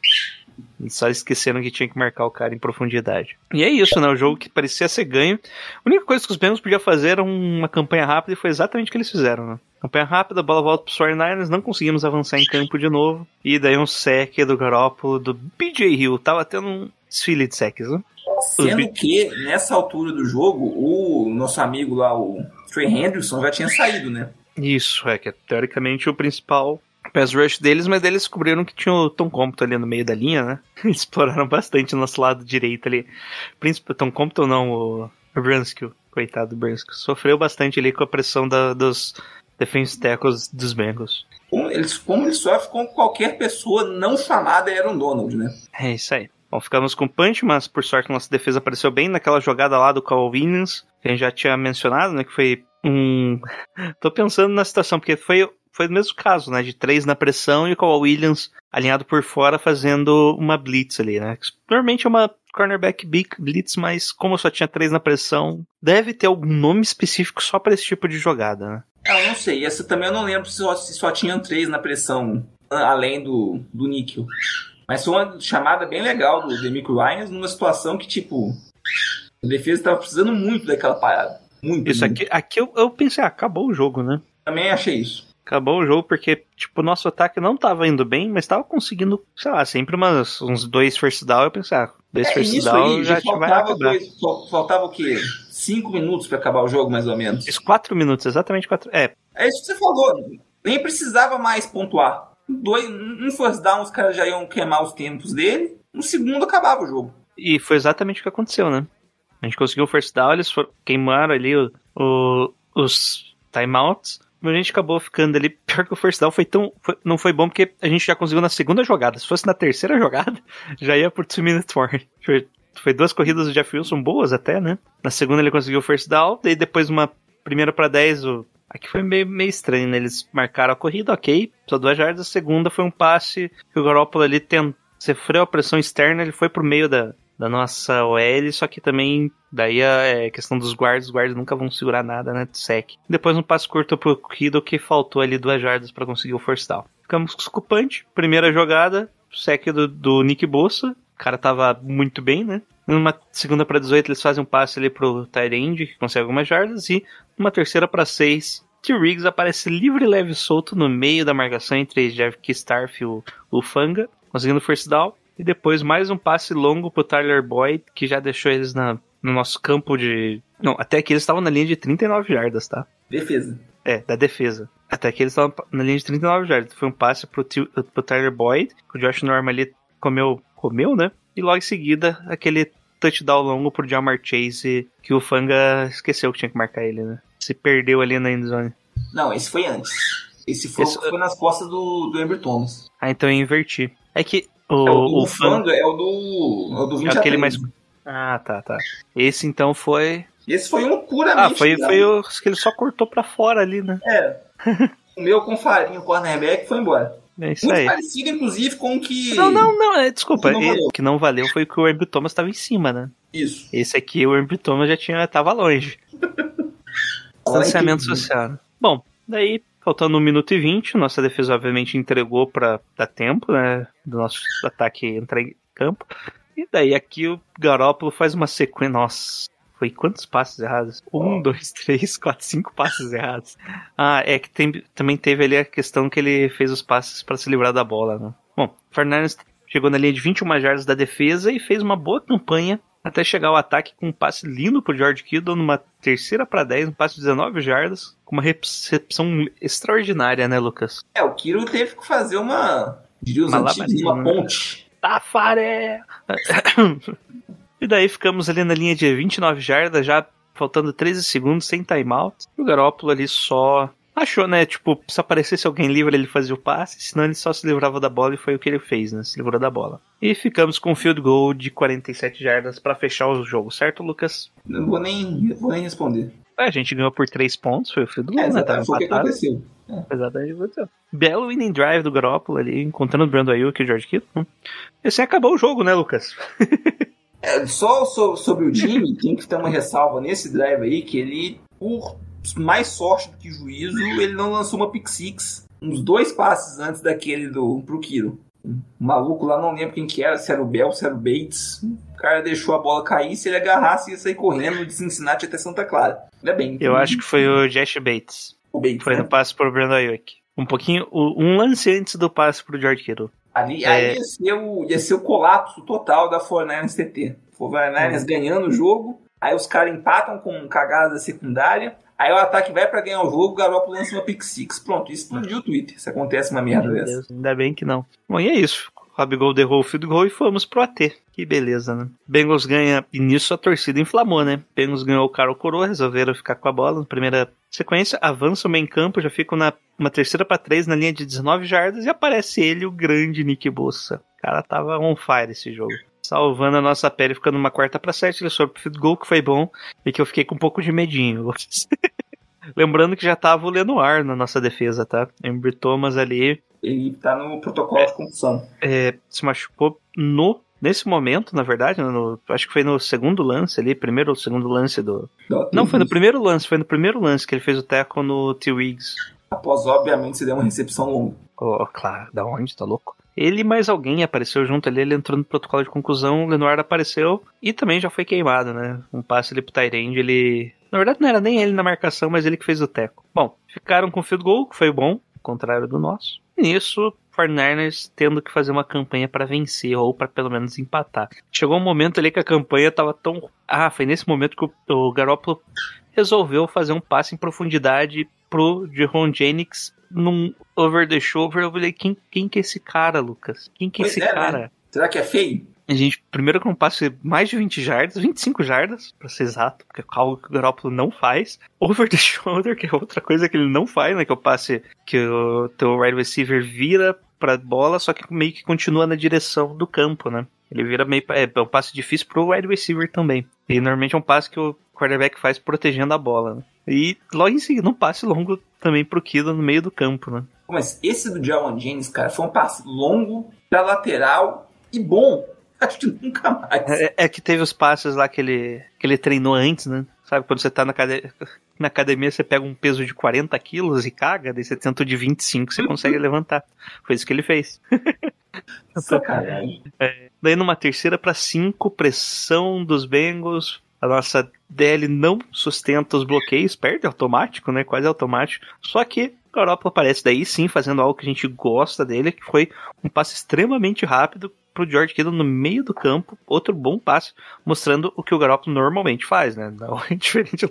Só esqueceram que tinha que marcar o cara em profundidade. E é isso, né? O jogo que parecia ser ganho. A única coisa que os Bengals podiam fazer era uma campanha rápida e foi exatamente o que eles fizeram, né? Campanha rápida, bola volta pros 49ers, não conseguimos avançar em campo de novo. E daí um sec do Garoppolo, do BJ Hill. Tava tendo um desfile de secs, né? Sendo que, nessa altura do jogo, o nosso amigo lá, o Trey Henderson, já tinha saído, né? Isso, é que é teoricamente o principal pass rush deles, mas eles descobriram que tinha o Tom Compton ali no meio da linha, né? Exploraram bastante o nosso lado direito ali. Príncipe Tom Compton não, o Brunskill, coitado do Brunskill. Sofreu bastante ali com a pressão da, dos defense tackles dos Bengals. Como eles, como eles sofrem com qualquer pessoa não chamada Aaron Donald, né? É isso aí. Ficamos com punch, mas por sorte nossa defesa apareceu bem naquela jogada lá do Carl Williams, que a gente já tinha mencionado, né? Que foi um. Tô pensando na situação, porque foi, foi o mesmo caso, né? De três na pressão e o Carl Williams alinhado por fora fazendo uma blitz ali, né? Normalmente é uma cornerback blitz, mas como só tinha três na pressão, deve ter algum nome específico só para esse tipo de jogada, né? É, eu não sei. Essa também eu não lembro se só, se só tinham três na pressão, além do, do níquel. Mas foi uma chamada bem legal do Demico Ryan numa situação que, tipo, a defesa estava precisando muito daquela parada. Muito. Isso muito. aqui, aqui eu, eu pensei, ah, acabou o jogo, né? Também achei isso. Acabou o jogo porque, tipo, o nosso ataque não tava indo bem, mas tava conseguindo, sei lá, sempre umas, uns dois first down. Eu pensei, ah, dois É first isso down aí, já vai faltava, dois- fal- faltava o quê? Cinco minutos pra acabar o jogo, mais ou menos. Isso, quatro minutos, exatamente quatro. É, É isso que você falou. Nem precisava mais pontuar. Dois, um first down, os caras já iam queimar os tempos dele. No segundo, acabava o jogo. e foi exatamente o que aconteceu, né? A gente conseguiu o first down, eles foram, queimaram ali o, o- os timeouts, mas a gente acabou ficando ali. Pior que o first down foi tão. foi- não foi bom porque a gente já conseguiu na segunda jogada. Se fosse na terceira jogada, já ia por two minutes more. Foi, foi duas corridas do Jeff Wilson boas até, né? Na segunda ele conseguiu o first down, daí depois uma primeira pra 10, o. Aqui foi meio, meio estranho, né? Eles marcaram a corrida, ok, só duas jardas. A segunda foi um passe que o Garoppolo ali tentou sofreu a pressão externa, ele foi pro meio da, da nossa OL, só que também daí a é, questão dos guardas, os guardas nunca vão segurar nada, né, sec. Depois um passo curto pro Kido que faltou ali duas jardas para conseguir o force down. Ficamos com o Punch, primeira jogada, sec do, do Nick Bossa, o cara tava muito bem, né? Numa segunda para 18 eles fazem um passe ali pro Tyrande, que consegue algumas jardas, e numa terceira para 6 T. Riggs aparece livre, leve e solto no meio da marcação entre Jeff Kistarf e o, o Fanga, conseguindo force down. E depois mais um passe longo pro Tyler Boyd, que já deixou eles na, no nosso campo de. Não, até aqui eles estavam na linha de 39 jardas, tá? Defesa. É, da defesa. Até aqui eles estavam na linha de 39 jardas. Foi um passe pro, pro Tyler Boyd, que o Josh Norman ali comeu, comeu, né? E logo em seguida, aquele touchdown longo pro Jamar Chase, que o Fanga esqueceu que tinha que marcar ele, né? Se perdeu ali na endzone. Não, esse foi antes. Esse foi, esse... foi nas costas do, do Amber Thomas. Ah, então eu inverti. É que o, é, o, o, o Fanga é o do, é o do 20 é aquele mais Ah, tá, tá. Esse então foi Esse foi um puramente Ah, foi, foi o que ele só cortou pra fora ali, né? É. o meu com farinha, o cornerback foi embora. É isso Muito aí. parecido, inclusive, com o que. Não, não, não, é, desculpa. não O valeu. que não valeu foi que o Ambry Thomas tava em cima, né? Isso. Esse aqui, o Ambry Thomas já tinha, tava longe. Distanciamento que- social. Bom, daí, faltando 1 minuto e 20, nossa defesa obviamente entregou pra dar tempo, né? Do nosso ataque entrar em campo. E daí aqui o Garópolo faz uma sequência. Nossa, foi quantos passes errados? Um, dois, três, quatro, cinco passes errados. Ah, é que tem- também teve ali a questão que ele fez os passes pra se livrar da bola, né? Bom, Fernandes chegou na linha de 21 jardas da defesa e fez uma boa campanha até chegar ao ataque com um passe lindo pro George Kittle numa terceira para 10, um passe de 19 jardas, com uma recepção extraordinária, né, Lucas? É, o Kiro teve que fazer uma. Diria os Uma antigos, uma né? ponte. Tafaré! e daí ficamos ali na linha de 29 jardas, já faltando 13 segundos, sem timeout. E o Garópolo ali só achou, né? Tipo, se aparecesse alguém livre, ele fazia o passe, senão ele só se livrava da bola e foi o que ele fez, né? Se livrou da bola. E ficamos com um field goal de 47 jardas pra fechar o jogo, certo, Lucas? Não vou nem, vou nem responder. A gente ganhou por 3 pontos, foi o field goal, É, né? Tava foi o que aconteceu. Exatamente o que aconteceu. Belo winning drive do Garópolo ali, encontrando o Brandon Ayuk e o George Kittle. Hum. E assim acabou o jogo, né, Lucas? É, só so- sobre o time, tem que ter uma ressalva nesse drive aí, que ele, por mais sorte do que juízo, ele não lançou uma pick six uns dois passes antes daquele do pro Kiro. O maluco lá, não lembro quem que era, se era o Bell, se era o Bates. O cara deixou a bola cair, se ele agarrasse, ia sair correndo de Cincinnati até Santa Clara. É bem. Eu acho que foi o Josh Bates. o Bates, Foi né? no passe pro Brandon Ayuk. Um pouquinho, um lance antes do passe pro George Kittle. Ali, É. aí ia ser, o, ia ser o colapso total da 49ers TT. 49ers Uhum. ganhando o jogo, aí os caras empatam com cagada secundária, aí o ataque vai pra ganhar o jogo, o Garoppolo lança uma pick six. Pronto, explodiu o Twitter se acontece uma merda Meu dessa. Deus, ainda bem que não. Bom, e é isso. O Rabigol derrou o field goal e fomos pro AT. Que beleza, né? Bengals ganha, e nisso a torcida inflamou, né? Bengals ganhou o cara o coroa, resolveram ficar com a bola na primeira sequência, avançam meio em campo, já ficam na uma terceira para três na linha de 19 jardas e aparece ele, o grande Nick Bossa. O cara tava on fire esse jogo. Salvando a nossa pele, ficando numa quarta para sete, ele soube pro field goal, que foi bom, e que eu fiquei com um pouco de medinho. Lembrando que já tava o Lenoir na nossa defesa, tá? Embry Thomas ali, Ele tá no protocolo de concussão. é, se machucou no nesse momento, na verdade, no- acho que foi no segundo lance ali, primeiro ou segundo lance do. Não, foi no primeiro lance, foi no primeiro lance que ele fez o tackle no T. Wiggs. Após, obviamente, se der uma recepção longa. Oh, claro, da onde? Tá louco? Ele mais alguém apareceu junto ali, ele entrou no protocolo de conclusão, o Lenoir apareceu e também já foi queimado, né? Um passe ali pro Tyrande, ele. Na verdade não era nem ele na marcação, mas ele que fez o teco. Bom, ficaram com o field goal, que foi bom, contrário do nosso. E nisso, 49ers tendo que fazer uma campanha pra vencer, ou pra pelo menos empatar. Chegou um momento ali que a campanha tava tão. Ah, foi nesse momento que o, o Garoppolo resolveu fazer um passe em profundidade pro Jerome Jennings num over the shoulder. Eu falei, quem, quem que é esse cara, Lucas? Quem que é Pois esse é, né? cara? Será que é feio? A gente, primeiro que um passe mais de 20 jardas, 25 jardas, pra ser exato, porque é algo que o Garoppolo não faz. Over the shoulder, que é outra coisa que ele não faz, né? Que é o passe que o teu wide receiver vira pra bola, só que meio que continua na direção do campo, né? Ele vira meio. É, é um passe difícil pro wide receiver também. E normalmente é um passe que o quarterback faz protegendo a bola, né? E logo em seguida, um passe longo também pro Kido no meio do campo, né? Mas esse do Jawan James, cara, foi um passe longo pra lateral e bom. Acho que nunca mais. É, é que teve os passes lá que ele, que ele treinou antes, né? Sabe, quando você tá na, academia, na academia, você pega um peso de 40 quilos e caga, daí você tenta o de 25, você consegue levantar. Foi isso que ele fez. Sacanagem. Daí numa terceira para cinco, pressão dos Bengals. A nossa DL não sustenta os bloqueios, perde automático, né? Quase automático. Só que o Garoppolo aparece daí sim, fazendo algo que a gente gosta dele, que foi um passe extremamente rápido pro George Kittle no meio do campo. Outro bom passe, mostrando o que o Garoppolo normalmente faz, né? Não é diferente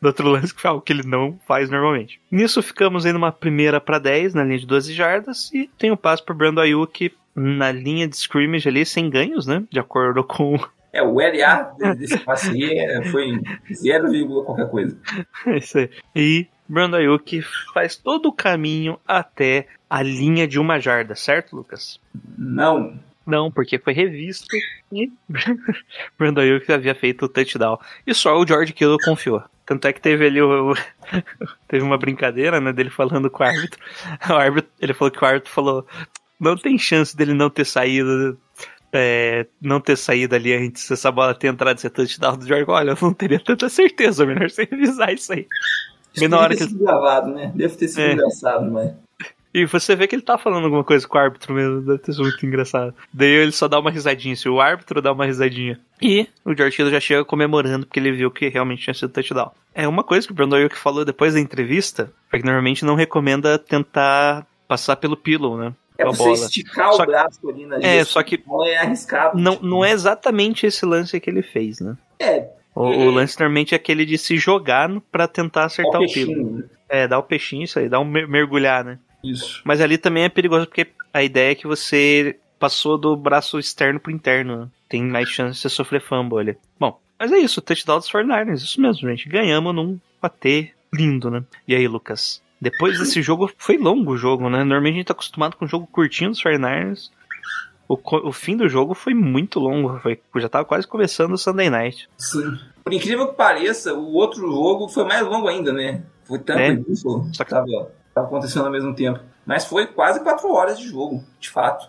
do outro lance que foi algo que ele não faz normalmente. Nisso ficamos aí numa primeira para 10 na linha de 12 jardas e tem o um passe pro Brando Ayuk na linha de scrimmage ali sem ganhos, né? De acordo com É, o LA desse passe aí é, foi 0, qualquer coisa. Isso aí. E Brando Ayuk faz todo o caminho até a linha de uma jarda, certo, Lucas? Não. Não, porque foi revisto e Brando Ayuk havia feito o touchdown. E só o George Kittle confiou. Tanto é que teve ali o, o teve uma brincadeira, né, dele falando com o árbitro. O árbitro, ele falou que o árbitro falou: "Não tem chance dele não ter saído é, não ter saído ali antes, se essa bola ter entrado e ser touchdown do George, olha, eu não teria tanta certeza, melhor você revisar isso aí. Na hora deve ter que- sido gravado, né? Deve ter sido É. engraçado, mas. E você vê que ele tá falando alguma coisa com o árbitro mesmo, deve ter sido muito engraçado. Daí ele só dá uma risadinha, se o árbitro dá uma risadinha. E o George Kittle já chega comemorando porque ele viu que realmente tinha sido touchdown. É uma coisa que o Brandon Ayuk falou depois da entrevista, é que normalmente não recomenda tentar passar pelo pillow, né? É você bola. esticar Só o que- braço ali na É, só que bola, é arriscado. não, não é exatamente esse lance que ele fez, né? É, O, o lance normalmente é aquele de se jogar pra tentar acertar o o pillow. peixinho. né? É, dar o peixinho, isso aí, dar um mer- mergulhar, né? Isso. Mas ali também é perigoso porque a ideia é que você passou do braço externo pro interno. né? Tem mais chance de você sofrer fumble ali. Bom, mas é isso, touchdown dos 49ers. Isso mesmo, gente. Ganhamos num AT lindo, né? E aí, Lucas? Depois desse jogo, foi longo o jogo, né? Normalmente a gente tá acostumado com um jogo curtinho dos 49ers. O, o fim do jogo foi muito longo. Foi, já tava quase começando o Sunday Night. Sim. Por incrível que pareça, o outro jogo foi mais longo ainda, né? Foi tanto É. isso Só que- tava, tava acontecendo ao mesmo tempo. Mas foi quase quatro horas de jogo, de fato.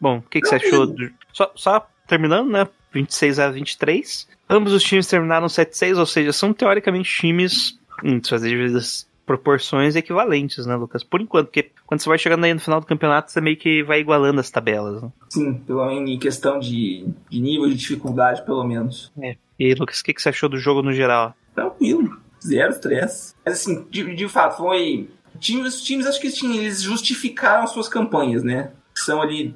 Bom, o que, que você achou? do- Só, só terminando, né? 26 a 23. Ambos os times terminaram 7-6, ou seja, são teoricamente times em suas devidas proporções equivalentes, né, Lucas? Por enquanto, porque quando você vai chegando aí no final do campeonato, você meio que vai igualando as tabelas. Né? Sim, pelo menos em questão de, de nível de dificuldade, pelo menos. E aí, Lucas, o que, que você achou do jogo no geral? Tranquilo. Zero estresse. Mas assim, de, de fato, foi. Times, os times acho que sim, eles justificaram as suas campanhas, né? São ali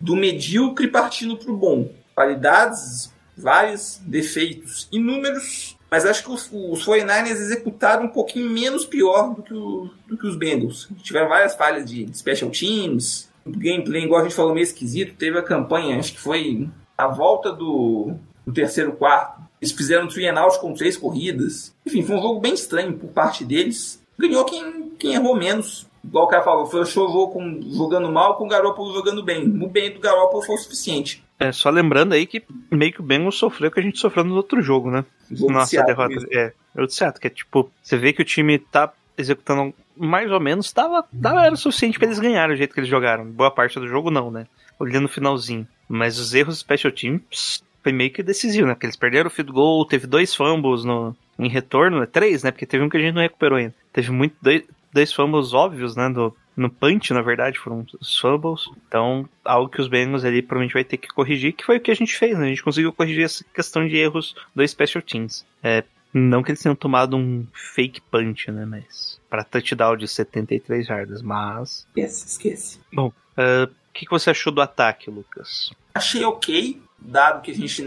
do medíocre partindo pro bom. Qualidades, vários defeitos, inúmeros. Mas acho que os, os 49ers executaram um pouquinho menos pior do que, o- do que os Bengals. Tiveram várias falhas de special teams, gameplay, igual a gente falou, meio esquisito. Teve a campanha, acho que foi a volta do, do terceiro quarto. Eles fizeram um three and out com três corridas. Enfim, foi um jogo bem estranho por parte deles. Ganhou quem, quem errou menos. Igual o cara falou, fechou o jogo com, jogando mal com o Garoppolo jogando bem. O bem do Garoppolo foi o suficiente. É, só lembrando aí que meio que o Bengals sofreu o que a gente sofreu no outro jogo, né? Jogo de Nossa, a derrota. mesmo. É, é o de Seattle, que é tipo, você vê que o time tá executando mais ou menos, tava, tava era o suficiente pra eles ganharem o jeito que eles jogaram. Boa parte do jogo não, né? Olhando no finalzinho. Mas os erros do special teams foi meio que decisivo, né? Porque eles perderam o field goal, teve dois fumbles no, em retorno, né? Três, né? Porque teve um que a gente não recuperou ainda. Teve muito, dois, dois fumbles óbvios, né? Do, no punch, na verdade, foram os fumbles. Então, algo que os Bengals ali provavelmente vai ter que corrigir, que foi o que a gente fez, né? A gente conseguiu corrigir essa questão de erros dos special teams. É, não que eles tenham tomado um fake punch, né? Mas para touchdown de 73 jardas. Mas. Esquece, esquece. ah, o que, que você achou do ataque, Lucas? Achei ok, dado que a gente,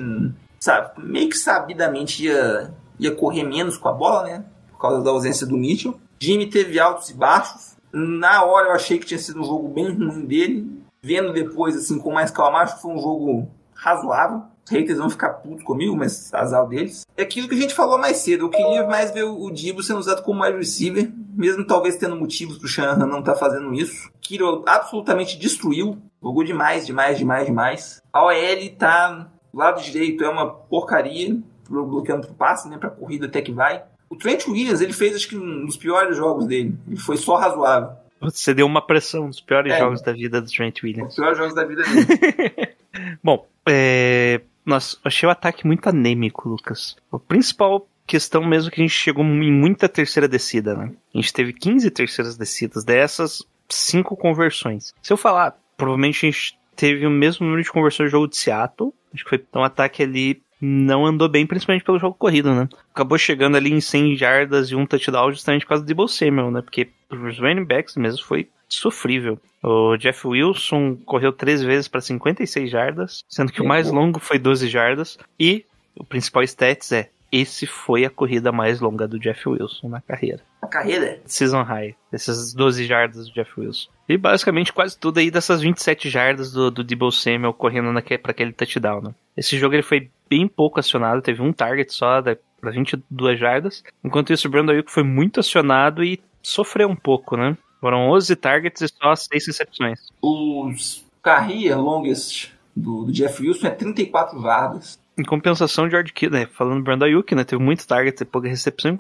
sabe, meio que sabidamente ia, ia correr menos com a bola, né? Por causa da ausência do Mitchell. Jimmy teve altos e baixos. Na hora eu achei que tinha sido um jogo bem ruim dele. Vendo depois, assim, com mais calma, acho que foi um jogo razoável. Os haters vão ficar putos comigo, mas azar deles. É aquilo que a gente falou mais cedo. Eu queria mais ver o Dibo sendo usado como wide receiver, mesmo talvez tendo motivos pro Shanahan não estar fazendo isso. Kiro absolutamente destruiu. Jogou demais, demais, demais, demais. A OL tá do lado direito, é uma porcaria, bloqueando pro passe, né? Pra corrida até que vai. O Trent Williams, ele fez acho que um dos piores jogos dele. Ele foi só razoável. Você deu uma pressão dos piores É. jogos da vida do Trent Os Williams. piores jogos da vida dele. Bom, É... Nossa, achei o ataque muito anêmico, Lucas. A principal questão mesmo é que a gente chegou em muita terceira descida, né? A gente teve 15 terceiras descidas, dessas, 5 conversões. Se eu falar, provavelmente a gente teve o mesmo número de conversões do jogo de Seattle. Acho que foi um ataque ali não andou bem, principalmente pelo jogo corrido, né? Acabou chegando ali em 100 jardas e um touchdown justamente por causa do Debo Samuel, né? Porque os running backs mesmo foi sofrível. O Jeff Wilson correu três vezes para 56 jardas, sendo que o mais longo foi 12 jardas. E o principal stats é esse foi a corrida mais longa do Jeff Wilson na carreira. A carreira? Season high, essas 12 jardas do Jeff Wilson. E basicamente quase tudo aí dessas 27 jardas do, do Debo Samuel correndo para aquele touchdown. Né? Esse jogo ele foi bem pouco acionado, teve um target só para 22 jardas. Enquanto isso, o Brandon Ayuk foi muito acionado e sofreu um pouco, né? Foram 11 targets e só 6 recepções. Os carreira longest do, do Jeff Wilson é 34 jardas. Em compensação, George Kittle, né? Falando do Brandon Ayuk, né? Teve muito target pouca recepção.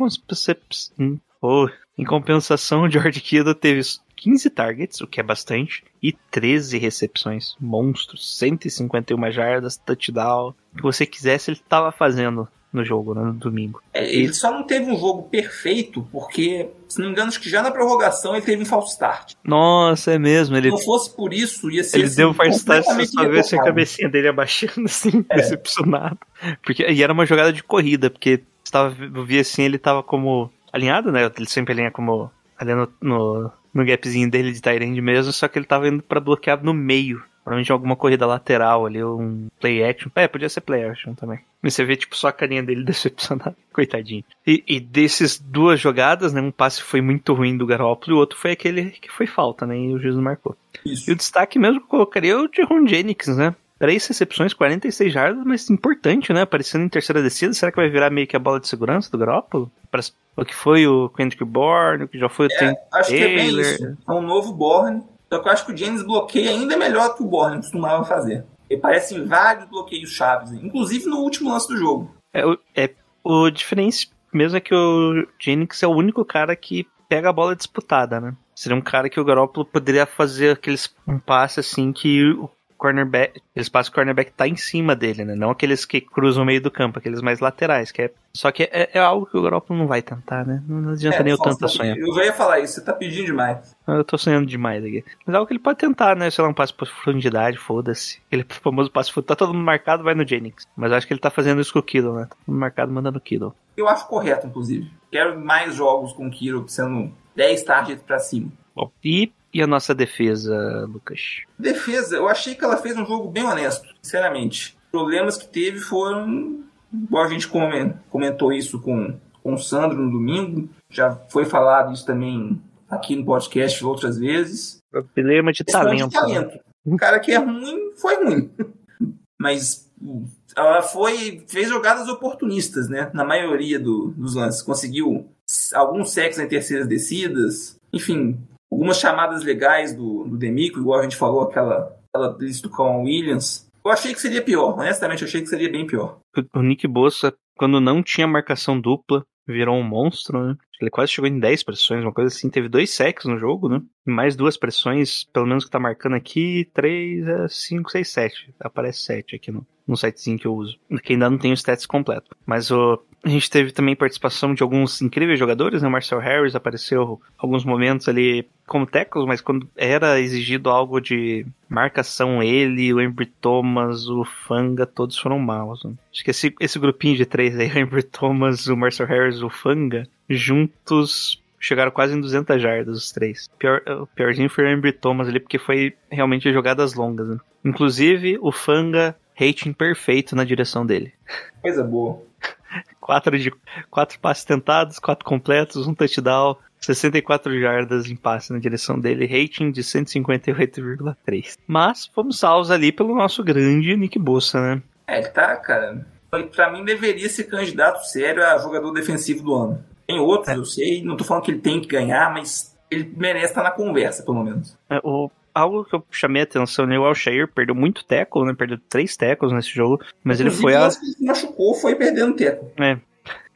Em, oh, em compensação, George Kittle teve 15 targets, o que é bastante, e 13 recepções. Monstros. 151 jardas, touchdown. O que você quisesse, ele estava fazendo no jogo, né, no domingo. É, ele só não teve um jogo perfeito, porque, se não me engano, acho que já na prorrogação ele teve um false start. Nossa, é mesmo. Ele... Se não fosse por isso, ia ser. Ele assim, deu um false start e só ver assim, a cabecinha dele abaixando, assim, é. decepcionado. Porque, e era uma jogada de corrida, porque estava, eu vi assim, ele tava como alinhado, né? Ele sempre alinha como ali no, no, no gapzinho dele de Tyrande mesmo, só que ele tava indo para bloquear no meio. Provavelmente alguma corrida lateral ali, um play action. É, podia ser play action também. Mas você vê, tipo, só a carinha dele decepcionada. Coitadinho. E, e desses duas jogadas, né? Um passe foi muito ruim do Garoppolo e o outro foi aquele que foi falta, né? E o juiz não marcou. Isso. E o destaque mesmo que eu colocaria é o de Ron Jennings, né? Três recepções, 46 jardas, mas importante, né? Aparecendo em terceira descida. Será que vai virar meio que a bola de segurança do Garoppolo? O que foi o Kendrick Bourne, o que já foi o é, Trent Acho Taylor. que é bem isso. É um novo Bourne só que eu acho que o James bloqueia ainda melhor que o Borne costumava fazer. Ele parece em vários bloqueios chaves, inclusive no último lance do jogo. É, é o diferença mesmo é que o Jennings é o único cara que pega a bola disputada, né? Seria um cara que o Garoppolo poderia fazer aqueles um passe assim que o cornerback, eles passam o cornerback tá em cima dele, né? Não aqueles que cruzam o meio do campo, aqueles mais laterais, que é só que é, é algo que o Garoppolo não vai tentar, né? Não adianta é, nem eu tanto sonhar. Eu já ia falar isso, você tá pedindo demais. Eu tô sonhando demais aqui. Mas é algo que ele pode tentar, né? Sei lá, um passe por profundidade, foda-se. Aquele famoso passe por tá todo mundo marcado, vai no Jennings. Mas eu acho que ele tá fazendo isso com o Kittle, né? Tá todo mundo marcado, mandando o Kittle. Eu acho correto, inclusive. Quero mais jogos com o Kittle sendo 10 targets pra cima. Bom, e e a nossa defesa, Lucas? Defesa, eu achei que ela fez um jogo bem honesto, sinceramente. Problemas que teve foram. Igual a gente comentou isso com, com o Sandro no domingo, já foi falado isso também aqui no podcast outras vezes. Problema de talento. De talento. O cara que é ruim, foi ruim. Mas ela foi fez jogadas oportunistas, né? Na maioria do, dos lances. Conseguiu alguns sexos em terceiras descidas. Enfim, algumas chamadas legais do, do Demico, igual a gente falou, aquela, aquela do Colin Williams. Eu achei que seria pior, honestamente, eu achei que seria bem pior. O Nick Bossa, quando não tinha marcação dupla, virou um monstro, né? Ele quase chegou em 10 pressões, uma coisa assim. Teve dois sacks no jogo, né? Mais duas pressões, pelo menos que tá marcando aqui, 3, 5, 6, 7. Aparece 7 aqui no, no sitezinho que eu uso. Que ainda não tem o stats completo. Mas o, a gente teve também participação de alguns incríveis jogadores, né? O Marcel Harris apareceu alguns momentos ali como tackles, mas quando era exigido algo de marcação, ele, o Embry Thomas, o Fanga, todos foram maus. Né? Acho que esse, esse grupinho de três aí, o Embry Thomas, o Marcel Harris, o Fanga, juntos chegaram quase em 200 jardas os três. Pior, o piorzinho foi o Embry Thomas ali, porque foi realmente jogadas longas. Né? Inclusive, o Fanga, rating perfeito na direção dele. Coisa boa. Quatro, de, quatro passes tentados, quatro completos, um touchdown, 64 jardas em passe na direção dele, rating de 158,3. Mas fomos salvos ali pelo nosso grande Nick Bossa, né? É, tá, cara. Pra mim deveria ser candidato sério a jogador defensivo do ano. Tem outros, é. eu sei, não tô falando que ele tem que ganhar, mas ele merece estar na conversa, pelo menos. É, o, algo que eu chamei a atenção, né? O Alshair perdeu muito teco, né? Perdeu três tecos nesse jogo, mas Inclusive, ele foi a... que se machucou foi perdendo teco. É.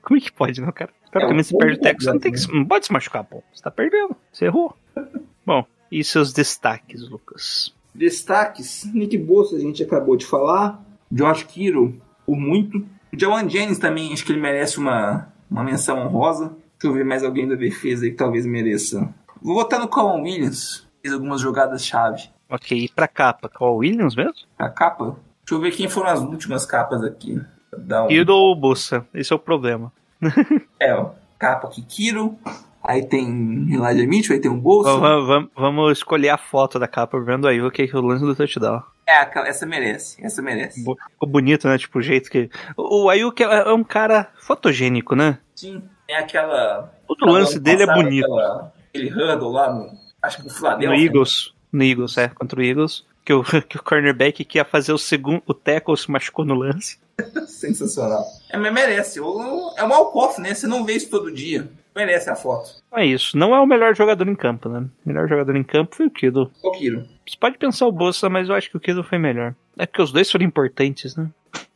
Como é que pode, não, cara? Teoricamente, é, você perde o teco, você não, tem que, não pode se machucar, pô. Você tá perdendo, você errou. Bom, e seus destaques, Lucas? Destaques, Nick Bolsa a gente acabou de falar. George Kiro, por muito. O Jawan Jennings também, acho que ele merece uma, uma menção honrosa. Deixa eu ver mais alguém da defesa aí que talvez mereça. Vou votar no Colin Williams. Fez algumas jogadas-chave. Ok, e pra capa? Qual Williams mesmo? A capa? Deixa eu ver quem foram as últimas capas aqui. Um... Kiro ou Bossa? Esse é o problema. É, ó. Capa aqui, Kiro. Aí tem Elijah Mitchell, aí tem um bolso. Vamos, vamos- vamos escolher a foto da capa vendo aí o que é o lance do touchdown. É, essa merece. Essa merece. Ficou bonito, né? Tipo, o jeito que. O o Ayuk é é um cara fotogênico, né? Sim. É aquela. Todo lance dele é bonito. aquela- Aquele lá no. Acho que no No Philadelphia. Eagles. No Eagles, é, contra o Eagles. Que o, que o cornerback que ia fazer o segundo. O tackle se machucou no lance. Sensacional. É, mas merece. O- É um Alcoff, né? Você não vê isso todo dia. Merece a foto. É isso. Não é o melhor jogador em campo, né? O melhor jogador em campo foi o Kido. O Kiro. Você pode pensar o Bolsa, mas eu acho que o Kido foi melhor. É porque os dois foram importantes, né?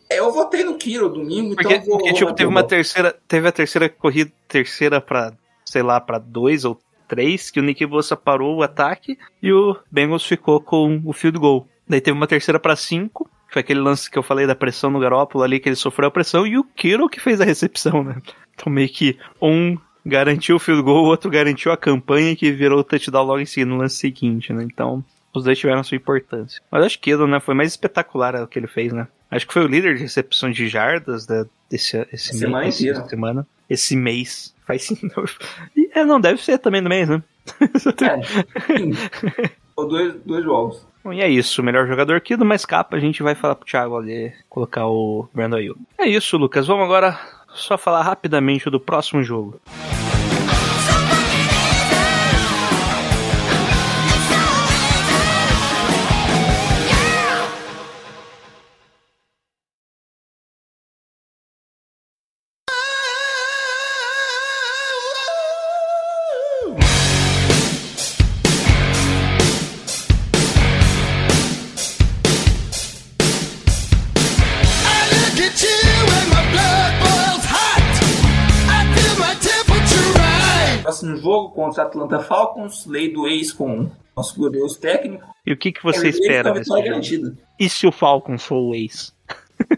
É, eu votei no Kiro domingo, Porque, então vou. porque tipo, teve o uma terceira. Teve a terceira corrida, terceira pra, sei lá, pra dois ou três, que o Nick Bossa parou o ataque e o Bengals ficou com o field goal. Daí teve uma terceira pra cinco, que foi aquele lance que eu falei da pressão no Garópolo ali, que ele sofreu a pressão, e o Kiro que fez a recepção, né? Então meio que um garantiu o field goal, o outro garantiu a campanha que virou o touchdown logo em seguida no lance seguinte, né? Então, os dois tiveram sua importância. Mas acho que Kiro, né, foi mais espetacular o que ele fez, né? Acho que foi o líder de recepção de jardas da, desse, esse Semana mês, inteira. essa semana. Esse mês. Faz. E, é, não, deve ser também no mês, né? É. Ou dois, dois jogos. Bom, e é isso, o melhor jogador aqui do mais capa, a gente vai falar pro Thiago ali, colocar o Brandon Ayuk. É isso, Lucas, vamos agora só falar rapidamente do próximo jogo. I Contra Atlanta Falcons, lei do ex com nosso glorioso técnico. E o que, que você tem espera desse jogo? garantida. E se o Falcons for o ex?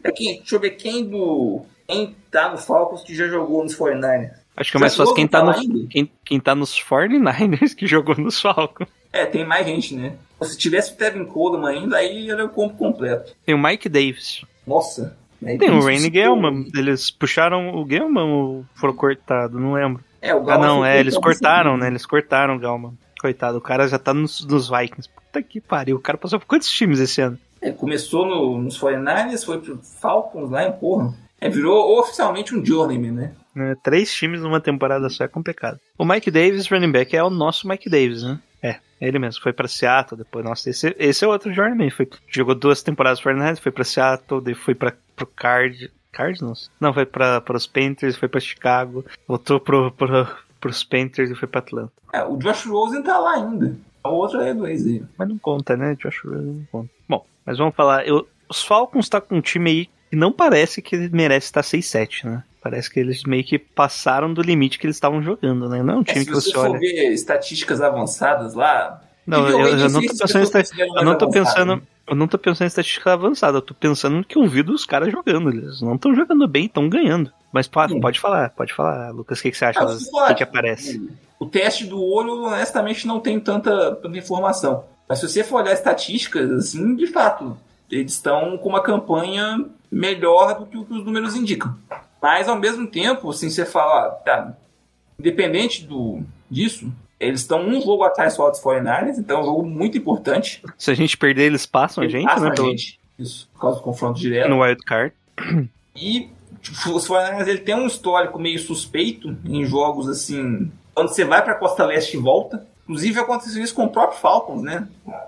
Aqui, deixa eu ver quem do. Quem tá no Falcons que já jogou nos 49ers. Acho que é mais fácil quem tá, no, quem, quem tá nos 49ers que jogou nos Falcons. É, tem mais gente, né? Se tivesse o Tevin Coleman ainda, aí era o combo completo. Tem o Mike Davis. Nossa. Tem o Rainy Gelman. Eles puxaram o Gelman ou foram cortados? Não lembro. É, o Ah, Galo não, é, eles cortaram, né? Eles cortaram o Gelman. Coitado, o cara já tá nos, nos Vikings. Puta que pariu. O cara passou por quantos times esse ano? É, começou no, nos 49ers, foi pro Falcons lá em porra. É, virou oficialmente um journeyman, né? Né, Três times numa temporada só é complicado. O Mike Davis, running back, é o nosso Mike Davis, né? É, é ele mesmo. Foi pra Seattle, depois, nossa, esse, esse é outro journeyman. Foi, jogou duas temporadas no 49ers, foi pra Seattle, daí foi pra, pro Card... Cardinals? Não, foi pra, pros Panthers, foi pra Chicago, voltou pro, pro, pros Panthers e foi pra Atlanta. É, o Josh Rosen tá lá ainda. A outra é do aí. Mas não conta, né? Josh Rosen não conta. Bom, mas vamos falar. Eu, os Falcons tá com um time aí que não parece que merece estar 6-7, né? Parece que eles meio que passaram do limite que eles estavam jogando, né? Não é um É, time se que você você for olha. ver estatísticas avançadas lá. Não, eu, eu não tô pensando eu não tô pensando. Eu não tô pensando em estatística avançada, eu tô pensando no que eu vi dos caras jogando. Eles não estão jogando bem, estão ganhando. Mas pode, pode falar, pode falar, Lucas, o que, que você acha? Ah, O que, que aparece? O teste do olho, honestamente, não tem tanta, tanta informação. Mas se você for olhar estatísticas, assim, de fato, eles estão com uma campanha melhor do que o que os números indicam. Mas, ao mesmo tempo, assim, você fala, tá, independente do, disso, eles estão um jogo atrás só dos 49ers, então é um jogo muito importante. Se a gente perder, eles passam a gente, Passa né? a gente. Isso, por causa do confronto direto. No wild card. E tipo, os 49ers ele tem um histórico meio suspeito em jogos assim, quando você vai pra Costa Leste e volta. Inclusive aconteceu isso com o próprio Falcons, né?